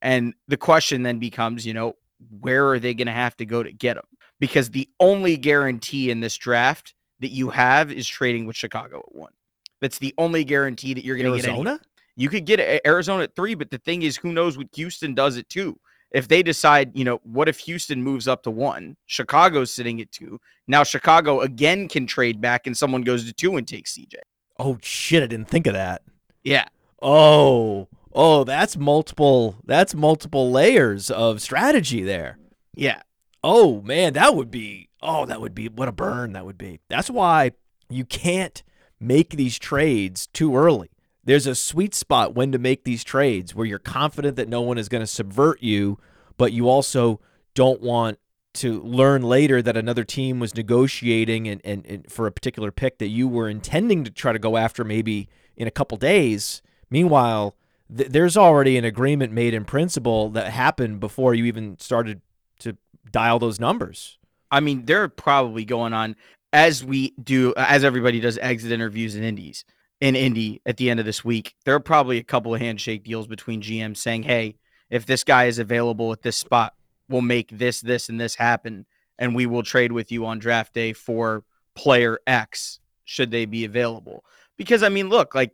And the question then becomes, you know, where are they going to have to go to get him? because the only guarantee in this draft that you have is trading with Chicago at one. That's the only guarantee that you're going to get. Arizona. You could get Arizona at three, but the thing is, who knows what Houston does it too? If they decide, you know, what if Houston moves up to one? Chicago's sitting at two. Now Chicago again can trade back, and someone goes to two and takes CJ. Oh shit! I didn't think of that. Yeah. Oh, oh, that's multiple. That's multiple layers of strategy there. Yeah. Oh man, that would be oh, that would be what a burn that would be. That's why you can't make these trades too early. There's a sweet spot when to make these trades where you're confident that no one is going to subvert you, but you also don't want to learn later that another team was negotiating and, and, and, for a particular pick that you were intending to try to go after maybe in a couple days. Meanwhile, th- there's already an agreement made in principle that happened before you even started to dial those numbers. I mean, they're probably going on as we do, as everybody does exit interviews in Indies in Indy at the end of this week. There are probably a couple of handshake deals between GMs saying, "Hey, if this guy is available at this spot, we'll make this, this, and this happen, and we will trade with you on draft day for player X should they be available." Because I mean, look, like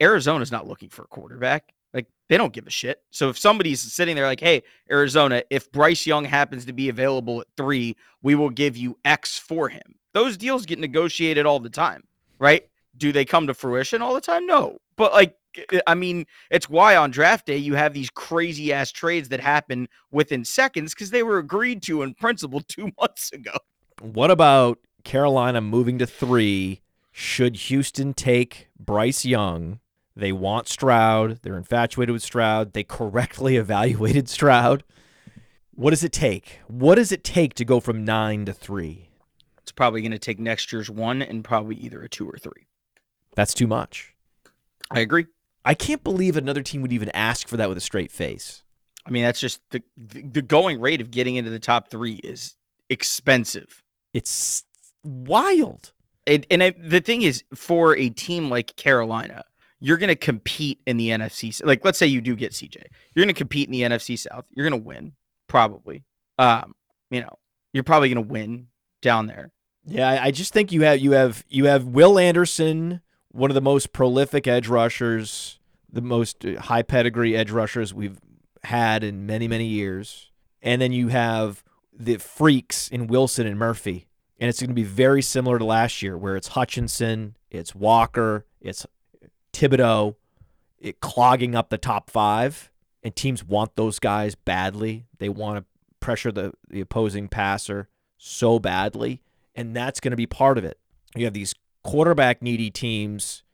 Arizona's not looking for a quarterback. Like they don't give a shit. So if somebody's sitting there like, hey, Arizona, if Bryce Young happens to be available at three, we will give you X for him. Those deals get negotiated all the time, right? Do they come to fruition all the time? No. But like I mean, it's why on draft day you have these crazy ass trades that happen within seconds because they were agreed to in principle two months ago. What about Carolina moving to three? Should Houston take Bryce Young? They want Stroud. They're infatuated with Stroud. They correctly evaluated Stroud. What does it take? What does it take to go from nine to three? It's probably going to take next year's one and probably either a two or three. That's too much. I agree. I can't believe another team would even ask for that with a straight face. I mean, that's just the the going rate of getting into the top three is expensive. It's wild. And, and I, the thing is, for a team like Carolina, you're going to compete in the NFC. Like, let's say you do get CJ, you're going to compete in the NFC South. You're going to win, probably. Um, you know, you're probably going to win down there. Yeah, I just think you have you have you have Will Anderson, one of the most prolific edge rushers, the most uh, high pedigree edge rushers we've had in many many years, and then you have the freaks in Wilson and Murphy, and it's going to be very similar to last year, where it's Hutchinson, it's Walker, it's Thibodeaux, it clogging up the top five, and teams want those guys badly. They want to pressure the, the opposing passer so badly, and that's going to be part of it. You have these quarterback needy teams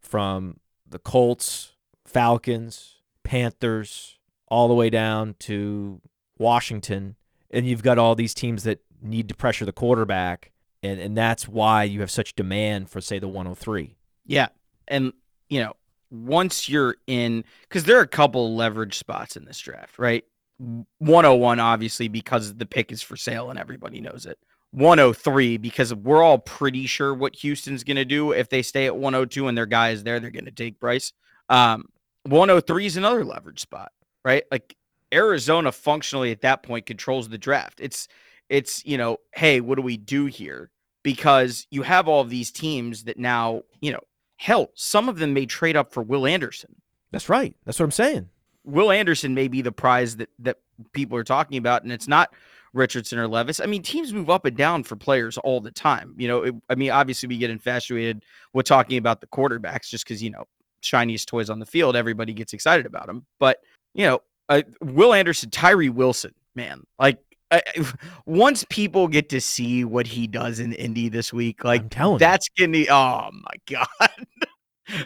from the Colts, Falcons, Panthers, all the way down to Washington, and you've got all these teams that need to pressure the quarterback, and and that's why you have such demand for say the 103. Yeah, and you know once you're in, because there are a couple leverage spots in this draft, right? 101 obviously because the pick is for sale and everybody knows it. 103 because we're all pretty sure what Houston's going to do if they stay at 102 and their guy is there, they're going to take Bryce. Um, 103 is another leverage spot, right? Like Arizona functionally at that point controls the draft. It's it's, you know, hey, what do we do here? Because you have all of these teams that now, you know, hell, some of them may trade up for Will Anderson. That's right. That's what I'm saying. Will Anderson may be the prize that that people are talking about, and it's not Richardson or Levis. I mean, teams move up and down for players all the time. You know, it, I mean, obviously we get infatuated with talking about the quarterbacks just because you know shiniest toys on the field, everybody gets excited about them. But you know, uh, Will Anderson, Tyree Wilson, man, like I, once people get to see what he does in Indy this week, like that's gonna. Oh my god,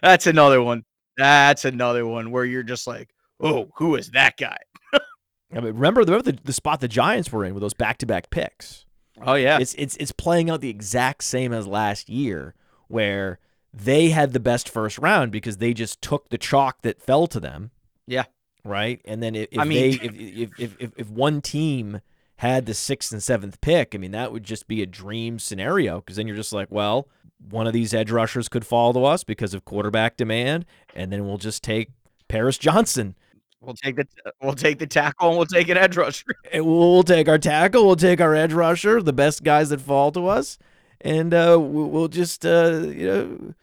that's another one. That's another one where you're just like, oh, who is that guy? I mean, remember, remember the, the spot the Giants were in with those back to back picks. Oh yeah, it's it's it's playing out the exact same as last year, where they had the best first round because they just took the chalk that fell to them. Yeah. Right. And then if, if I mean, they if, if, if if one team had the sixth and seventh pick, I mean that would just be a dream scenario because then you're just like, well, one of these edge rushers could fall to us because of quarterback demand, and then we'll just take Paris Johnson We'll take the we'll take the tackle and we'll take an edge rusher. We'll take our tackle. We'll take our edge rusher, the best guys that fall to us, and uh, we'll just uh, you know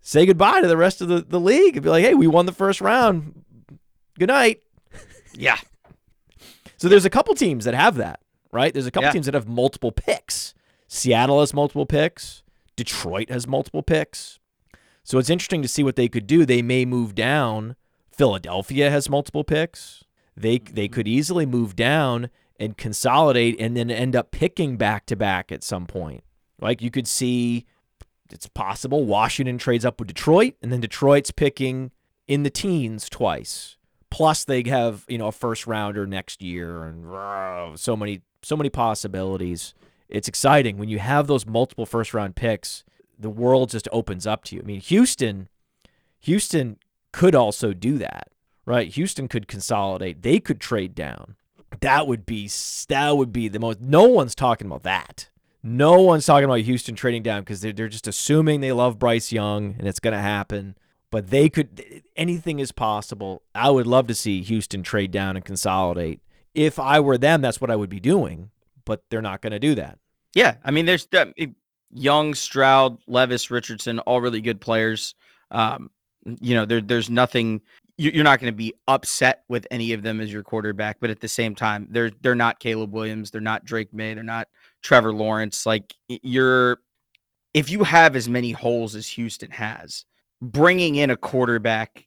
say goodbye to the rest of the, the league and be like, hey, we won the first round. Good night. Yeah. so there's a couple teams that have that, right? There's a couple Yeah. teams that have multiple picks. Seattle has multiple picks. Detroit has multiple picks. So it's interesting to see what they could do. They may move down. Philadelphia has multiple picks. They they mm-hmm. could easily move down and consolidate and then end up picking back to back at some point. Like you could see it's possible Washington trades up with Detroit and then Detroit's picking in the teens twice. Plus they have, you know, a first rounder next year and so many so many possibilities. It's exciting when you have those multiple first round picks. The world just opens up to you. I mean, Houston Houston could also do that, right? Houston could consolidate. They could trade down. That would be that would be the most. No one's talking about that. No one's talking about Houston trading down because they're they're just assuming they love Bryce Young and it's going to happen. But they could. Anything is possible. I would love to see Houston trade down and consolidate. If I were them, that's what I would be doing. But they're not going to do that. Yeah, I mean, there's uh, Young, Stroud, Levis, Richardson, all really good players. Um, you know, there, there's nothing. You're not going to be upset with any of them as your quarterback, but at the same time, they're they're not Caleb Williams, they're not Drake Maye, they're not Trevor Lawrence. Like you're, if you have as many holes as Houston has, bringing in a quarterback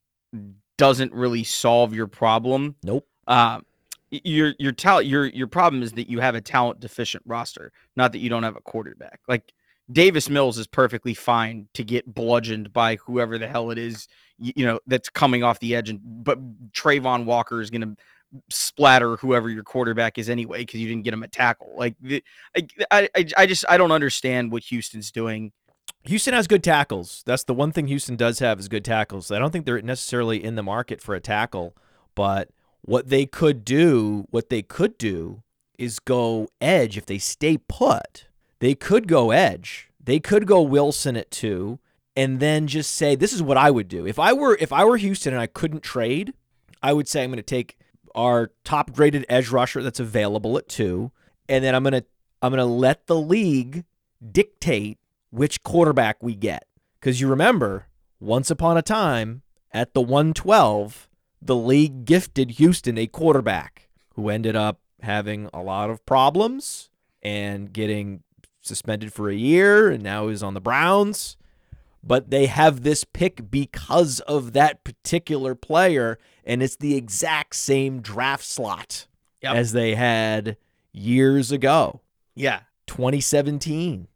doesn't really solve your problem. Nope. Um, your your talent your your problem is that you have a talent deficient roster, not that you don't have a quarterback. Like Davis Mills is perfectly fine to get bludgeoned by whoever the hell it is, you, you know, that's coming off the edge. And but Travon Walker is going to splatter whoever your quarterback is anyway because you didn't get him a tackle. Like the, I, I, I just I don't understand what Houston's doing. Houston has good tackles. That's the one thing Houston does have is good tackles. I don't think they're necessarily in the market for a tackle, but what they could do, what they could do is go edge if they stay put. They could go edge. They could go Wilson at 2 and then just say this is what I would do. If I were if I were Houston and I couldn't trade, I would say I'm going to take our top graded edge rusher that's available at 2 and then I'm going to I'm going to let the league dictate which quarterback we get. Cuz you remember, once upon a time at the 112, the league gifted Houston a quarterback who ended up having a lot of problems and getting suspended for a year and now is on the Browns. But they have this pick because of that particular player, and it's the exact same draft slot Yep. as they had years ago, Yeah, 2017.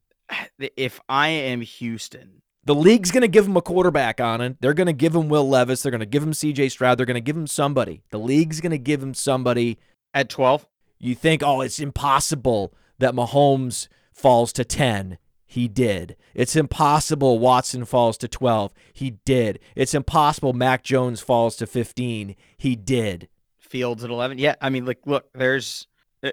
if I am Houston, The league's going to give him a quarterback on it. They're going to give him Will Levis. They're going to give him CJ Stroud. They're going to give him somebody. The league's going to give him somebody. at 12, You think, oh, it's impossible that Mahomes falls to 10. He did. It's impossible Watson falls to 12. He did. It's impossible Mac Jones falls to 15. He did. Fields at 11. Yeah, I mean, like, look, there's uh,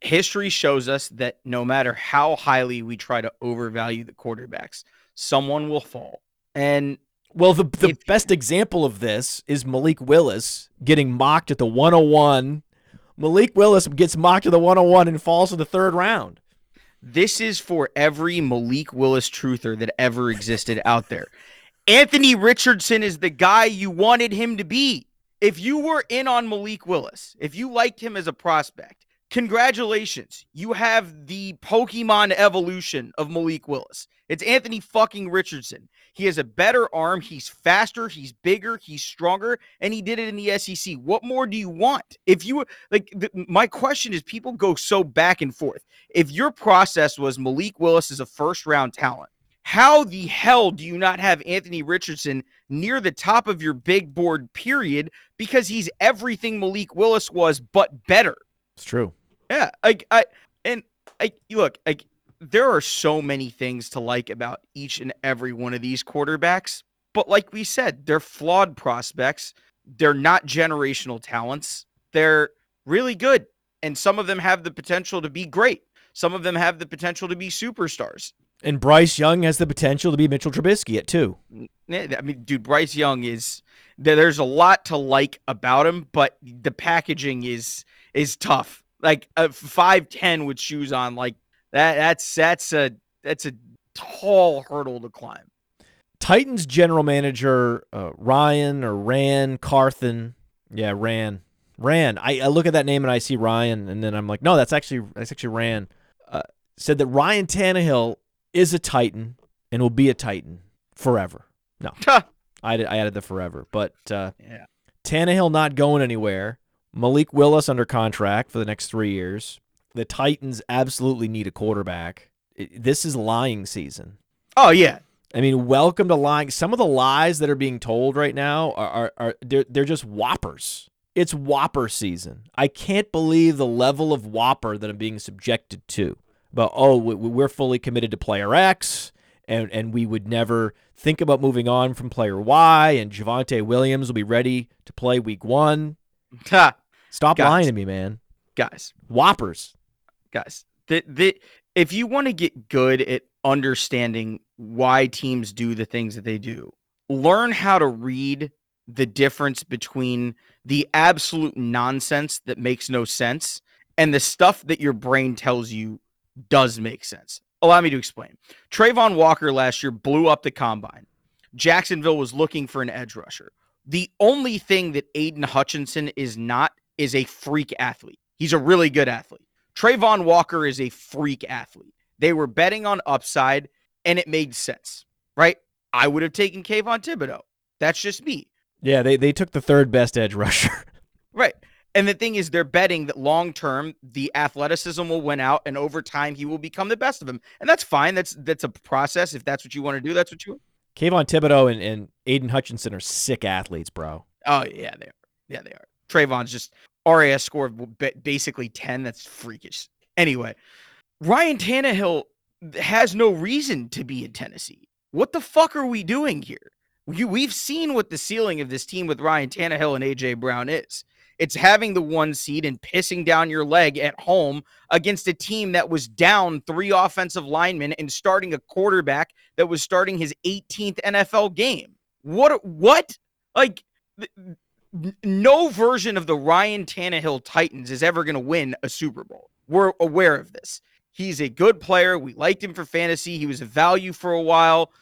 history shows us that no matter how highly we try to overvalue the quarterbacks, someone will fall. And Well, the, the If- best example of this is Malik Willis getting mocked at the 101. Malik Willis gets mocked at the 101 and falls to the third round. This is for every Malik Willis truther that ever existed out there. Anthony Richardson is the guy you wanted him to be. If you were in on Malik Willis, if you liked him as a prospect, congratulations. You have the Pokemon evolution of Malik Willis. It's Anthony fucking Richardson. He has a better arm. He's faster. He's bigger. He's stronger. And he did it in the SEC. What more do you want? If you like, the, my question is people go so back and forth. If your process was Malik Willis is a first round talent, how the hell do you not have Anthony Richardson near the top of your big board, period? Because he's everything Malik Willis was, but better. It's true. Yeah, like I and I look, like there are so many things to like about each and every one of these quarterbacks, but like we said, they're flawed prospects. They're not generational talents. They're really good, and some of them have the potential to be great. Some of them have the potential to be superstars. And Bryce Young has the potential to be Mitchell Trubisky at two. I mean, dude, Bryce Young is there's a lot to like about him, but the packaging is is tough. Like a five ten with shoes on, like that. That's that's a that's a tall hurdle to climb. Titans general manager uh, Ryan or Ran Carthon. Yeah, Ran. Ran. I, I look at that name and I see Ryan, and then I'm like, no, that's actually that's actually Ran. Uh, said that Ryan Tannehill is a Titan and will be a Titan forever. No, I, did, I added the forever, but uh, Yeah. Tannehill not going anywhere. Malik Willis under contract for the next three years. The Titans absolutely need a quarterback. This is lying season. Oh yeah, I mean, welcome to lying. Some of the lies that are being told right now are, are, are they're, they're just whoppers. It's whopper season. I can't believe the level of whopper that I'm being subjected to. But oh, we- we're fully committed to player X, and and we would never think about moving on from player Y. And Javonte Williams will be ready to play week one. Stop Guys. lying to me, man. guys, Whoppers. Guys. The the if you want to get good at understanding why teams do the things that they do, learn how to read the difference between the absolute nonsense that makes no sense and the stuff that your brain tells you does make sense. Allow me to explain. Travon Walker last year blew up the combine. Jacksonville was looking for an edge rusher. The only thing that Aidan Hutchinson is not is a freak athlete. He's a really good athlete. Travon Walker is a freak athlete. They were betting on upside, and it made sense, right? I would have taken Kayvon Thibodeaux. That's just me. Yeah, they, they took the third best edge rusher. Right. And the thing is, they're betting that long term the athleticism will win out, and over time he will become the best of them, and that's fine. That's that's a process. If that's what you want to do, that's what you. Kayvon Thibodeaux and, and Aidan Hutchinson are sick athletes, bro. Oh yeah, they are. Yeah, they are. Travon's just RAS score of basically 10. That's freakish. Anyway, Ryan Tannehill has no reason to be in Tennessee. What the fuck are we doing here? You, we've seen what the ceiling of this team with Ryan Tannehill and AJ Brown is. It's having the one seed and pissing down your leg at home against a team that was down three offensive linemen and starting a quarterback that was starting his 18th NFL game. What? What? Like, no version of the Ryan Tannehill Titans is ever going to win a Super Bowl. We're aware of this. He's a good player. We liked him for fantasy. He was a value for a while.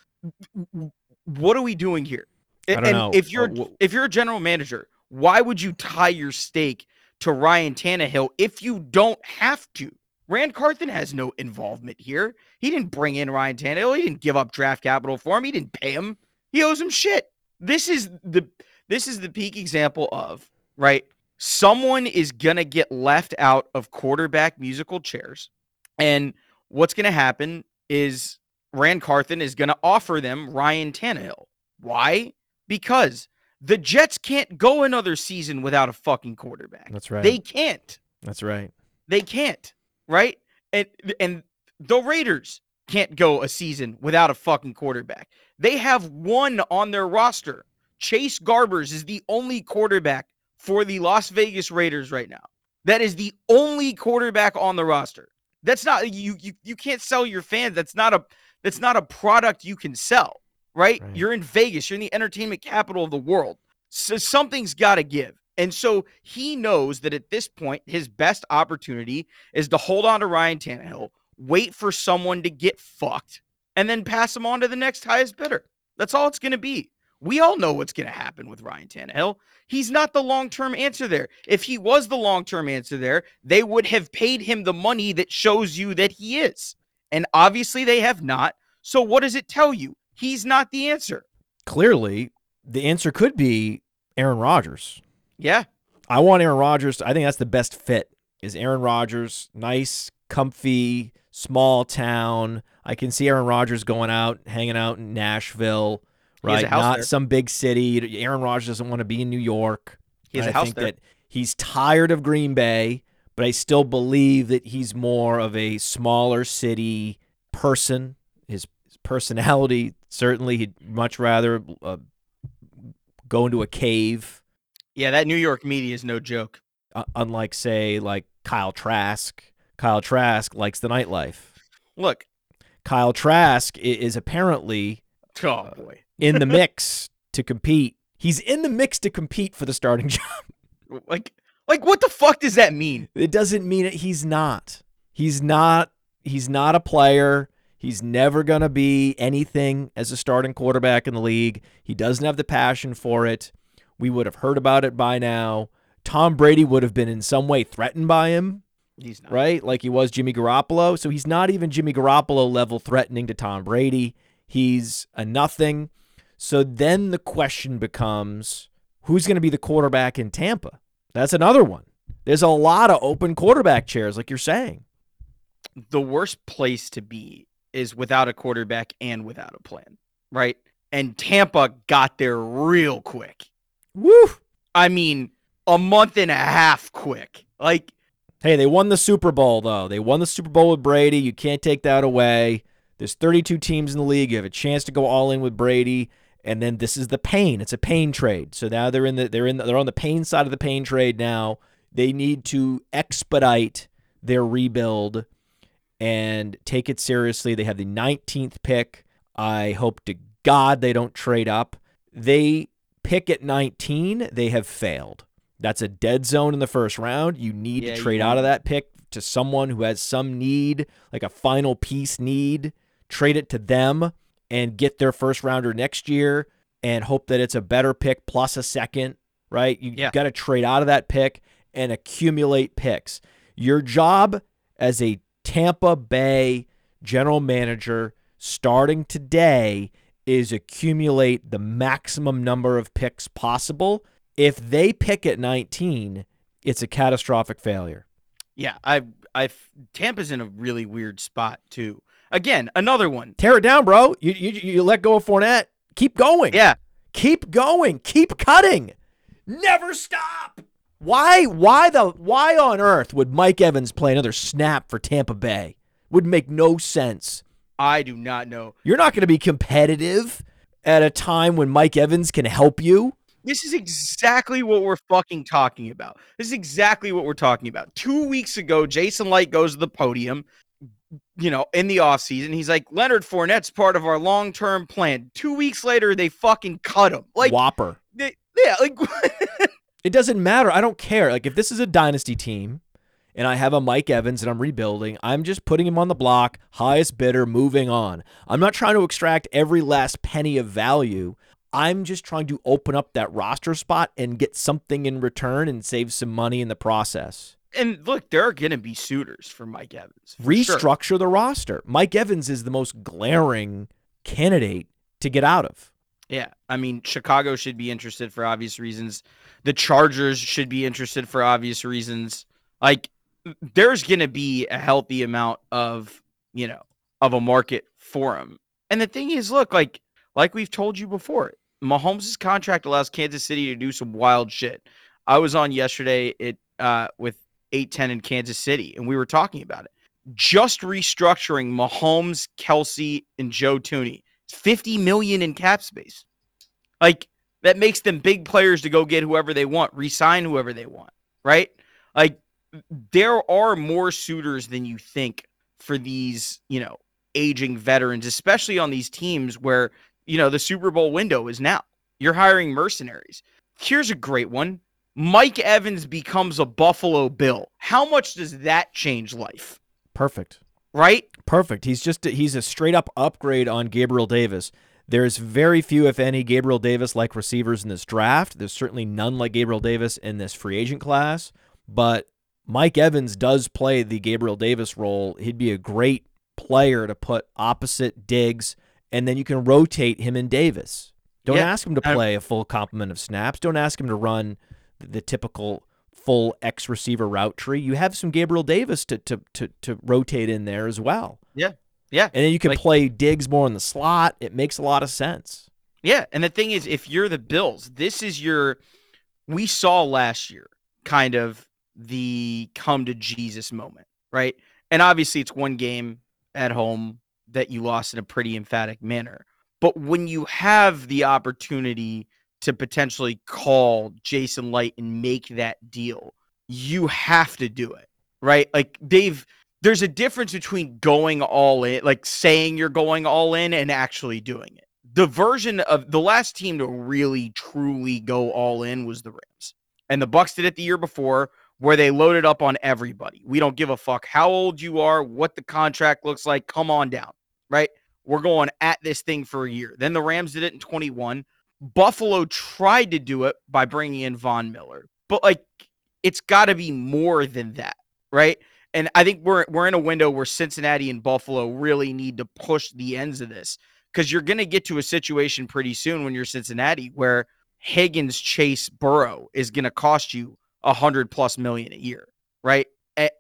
What are we doing here? And know. if you're Uh, if you're a general manager, why would you tie your stake to Ryan Tannehill if you don't have to? Rand Carthon has no involvement here. He didn't bring in Ryan Tannehill. He didn't give up draft capital for him. He didn't pay him. He owes him shit. This is the this is the peak example of right. Someone is gonna get left out of quarterback musical chairs, and what's gonna happen is Rand Carthon is gonna offer them Ryan Tannehill. Why? Because the Jets can't go another season without a fucking quarterback. That's right. They can't. That's right. They can't. Right? And and the Raiders can't go a season without a fucking quarterback. They have one on their roster. Chase Garbers is the only quarterback for the Las Vegas Raiders right now. That is the only quarterback on the roster. That's not you you you can't sell your fans. That's not a that's not a product you can sell, right? Right. You're in Vegas. You're in the entertainment capital of the world. So something's got to give. And so he knows that at this point, his best opportunity is to hold on to Ryan Tannehill, wait for someone to get fucked, and then pass him on to the next highest bidder. That's all it's going to be. We all know what's going to happen with Ryan Tannehill. He's not the long term answer there. If he was the long term answer there, they would have paid him the money that shows you that he is. And obviously they have not. So what does it tell you? He's not the answer. Clearly, the answer could be Aaron Rodgers. Yeah. I want Aaron Rodgers. I think that's the best fit. Is Aaron Rodgers nice, comfy, small town? I can see Aaron Rodgers going out, hanging out in Nashville, He has a right? house Not there. some big city. Aaron Rodgers doesn't want to be in New York. He has a I house think there. that he's tired of Green Bay, but I still believe that he's more of a smaller city person. His personality, certainly, he'd much rather uh, go into a cave Yeah, that New York media is no joke. uh, unlike say like Kyle Trask. Kyle Trask likes the nightlife. Look. Kyle Trask i- is apparently Oh boy. In the mix to compete. He's in the mix to compete for the starting job. Like like what the fuck does that mean? It doesn't mean it. He's not. He's not. He's not a player. He's never going to be anything as a starting quarterback in the league. He doesn't have the passion for it. We would have heard about it by now. Tom Brady would have been in some way threatened by him. He's not. right? Like he was Jimmy Garoppolo. So he's not even Jimmy Garoppolo level threatening to Tom Brady. He's a nothing. So then the question becomes who's going to be the quarterback in Tampa? That's another one. There's a lot of open quarterback chairs, like you're saying. The worst place to be is without a quarterback and without a plan, right? And Tampa got there real quick. Woo! I mean, a month and a half quick. Like Hey, they won the Super Bowl, though. They won the Super Bowl with Brady. You can't take that away. There's 32 teams in the league. You have a chance to go all in with Brady, and then this is the pain. It's a pain trade. So now they're in the they're in the, they're on the pain side of the pain trade now. They need to expedite their rebuild and take it seriously. They have the 19th pick. I hope to God they don't trade up. They pick at 19. They have failed. That's a dead zone in the first round. You need Yeah, to trade out of that pick to someone who has some need, like a final piece need. Trade it to them and get their first rounder next year and hope that it's a better pick plus a second, right? You Yeah. got to trade out of that pick and accumulate picks. Your job as a Tampa Bay general manager starting today is accumulate the maximum number of picks possible. If they pick at 19, it's a catastrophic failure. Yeah, I I Tampa's in a really weird spot too. Again, another one. Tear it down, bro. You, you, you let go of Fournette. Keep going. Yeah, Keep going. Keep cutting. Never stop. Why why the why on earth would Mike Evans play another snap for Tampa Bay? Would make no sense. I do not know. You're not going to be competitive at a time when Mike Evans can help you. This is exactly what we're fucking talking about. This is exactly what we're talking about. Two weeks ago, Jason Licht goes to the podium, you know, in the offseason. He's like, Leonard Fournette's part of our long term plan. Two weeks later, they fucking cut him. Like, Whopper. they, yeah, like, It doesn't matter. I don't care. Like if this is a dynasty team and I have a Mike Evans and I'm rebuilding, I'm just putting him on the block, highest bidder, moving on. I'm not trying to extract every last penny of value. I'm just trying to open up that roster spot and get something in return and save some money in the process. And look, there are going to be suitors for Mike Evans. for sure. Restructure the roster. Mike Evans is the most glaring candidate to get out of. Yeah. I mean, Chicago should be interested for obvious reasons. The Chargers should be interested for obvious reasons. Like, there's going to be a healthy amount of, you know, of a market for him. And the thing is, look, like, like we've told you before, Mahomes' contract allows Kansas City to do some wild shit. I was on yesterday it uh, with 810 in Kansas City, and we were talking about it. Just restructuring Mahomes, Kelce, and Joe Thuney. 50 million in cap space. Like that makes them big players to go get whoever they want, resign whoever they want, right? Like there are more suitors than you think for these, you know, aging veterans, especially on these teams where, you know, the Super Bowl window is now. You're hiring mercenaries. Here's a great one. Mike Evans becomes a Buffalo Bill. How much does that change life? Perfect. Right? Perfect. He's just he's a straight up upgrade on Gabriel Davis. There's very few, if any, Gabriel Davis like receivers in this draft. There's certainly none like Gabriel Davis in this free agent class. But Mike Evans does play the Gabriel Davis role. He'd be a great player to put opposite Diggs, and then you can rotate him and Davis. Don't Yeah, ask him to play a full complement of snaps. Don't ask him to run the, typical full X receiver route tree. You have some Gabriel Davis to to to, to rotate in there as well. Yeah. Yeah. And then you can Like- play Diggs more in the slot. It makes a lot of sense. Yeah, and the thing is, if you're the Bills, this is your. We saw last year kind of the come to Jesus moment, right? And obviously, it's one game at home that you lost in a pretty emphatic manner. But when you have the opportunity to potentially call Jason Licht and make that deal, you have to do it, right? Like they've there's a difference between going all in, like saying you're going all in and actually doing it. The version of the last team to really truly go all in was the Rams. And the Bucs did it the year before where they loaded up on everybody. We don't give a fuck how old you are, what the contract looks like, come on down, right? We're going at this thing for a year. Then the Rams did it in 21. Buffalo tried to do it by bringing in Von Miller. But like it's got to be more than that, right? And I think we're we're in a window where Cincinnati and Buffalo really need to push the ends of this because you're going to get to a situation pretty soon when you're Cincinnati where Higgins, Chase, Burrow is going to cost you a hundred plus million a year, right?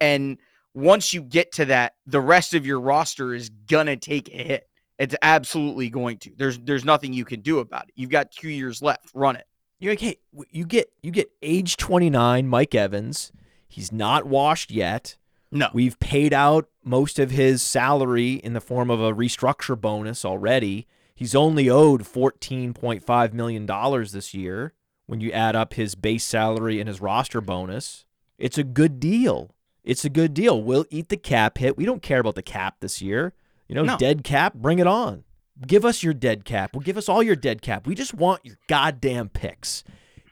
And once you get to that, the rest of your roster is gonna take a hit. It's absolutely going to. There's there's nothing you can do about it. You've got two years left. Run it. You're like, hey, you get you get age 29, Mike Evans. He's not washed yet. No. We've paid out most of his salary in the form of a restructure bonus already. He's only owed $14.5 million this year when you add up his base salary and his roster bonus. It's a good deal. It's a good deal. We'll eat the cap hit. We don't care about the cap this year. You know, No. dead cap, bring it on. Give us your dead cap. We'll give us all your dead cap. We just want your goddamn picks.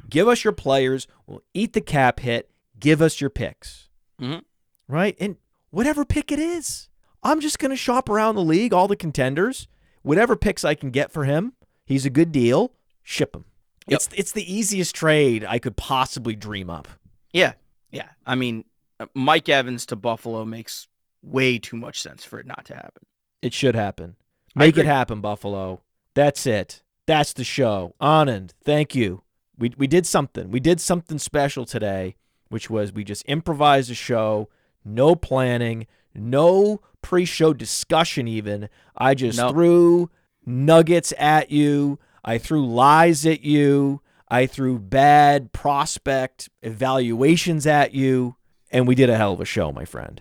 Give us your players. We'll eat the cap hit. Give us your picks. Mhm. Right? And whatever pick it is, I'm just going to shop around the league, all the contenders. Whatever picks I can get for him, he's a good deal. Ship him. Yep. It's it's the easiest trade I could possibly dream up. Yeah. Yeah. I mean, uh, Mike Evans to Buffalo makes way too much sense for it not to happen. It should happen. Make it happen, Buffalo. That's it. That's the show. Anand, thank you. We we did something. We did something special today, which was we just improvised a show, no planning, no pre-show discussion even. I just No. threw nuggets at you. I threw lies at you. I threw bad prospect evaluations at you, and we did a hell of a show, my friend.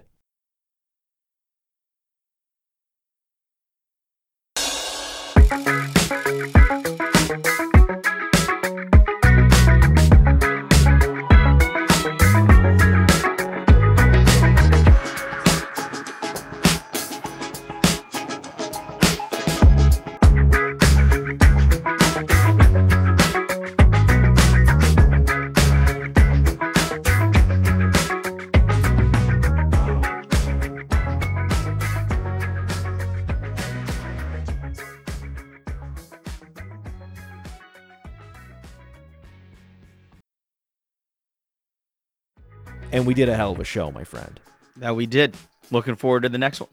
And we did a hell of a show, my friend. That we did. Looking forward to the next one.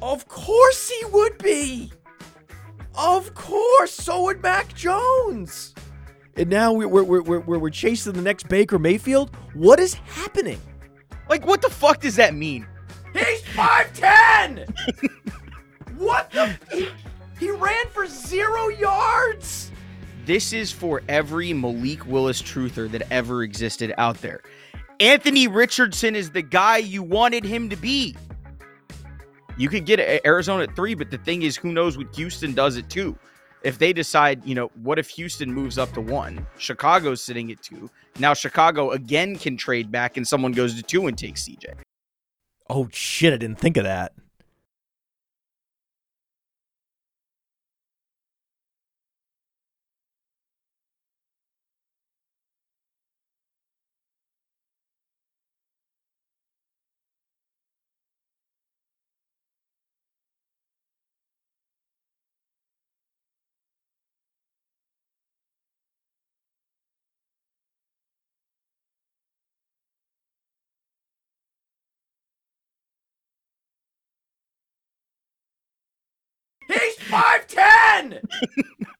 Of course he would be. Of course. So would Mac Jones. And now we're, we're, we're, we're, we're chasing the next Baker Mayfield. What is happening? Like, what the fuck does that mean? He's 5'10! what the? He, he ran for zero yards. This is for every Malik Willis truther that ever existed out there. Anthony Richardson is the guy you wanted him to be. You could get Arizona at three, but the thing is, who knows what Houston does at two? If they decide, you know, what if Houston moves up to one? Chicago's sitting at two. Now Chicago again can trade back and someone goes to two and takes CJ. Oh shit, I didn't think of that. it.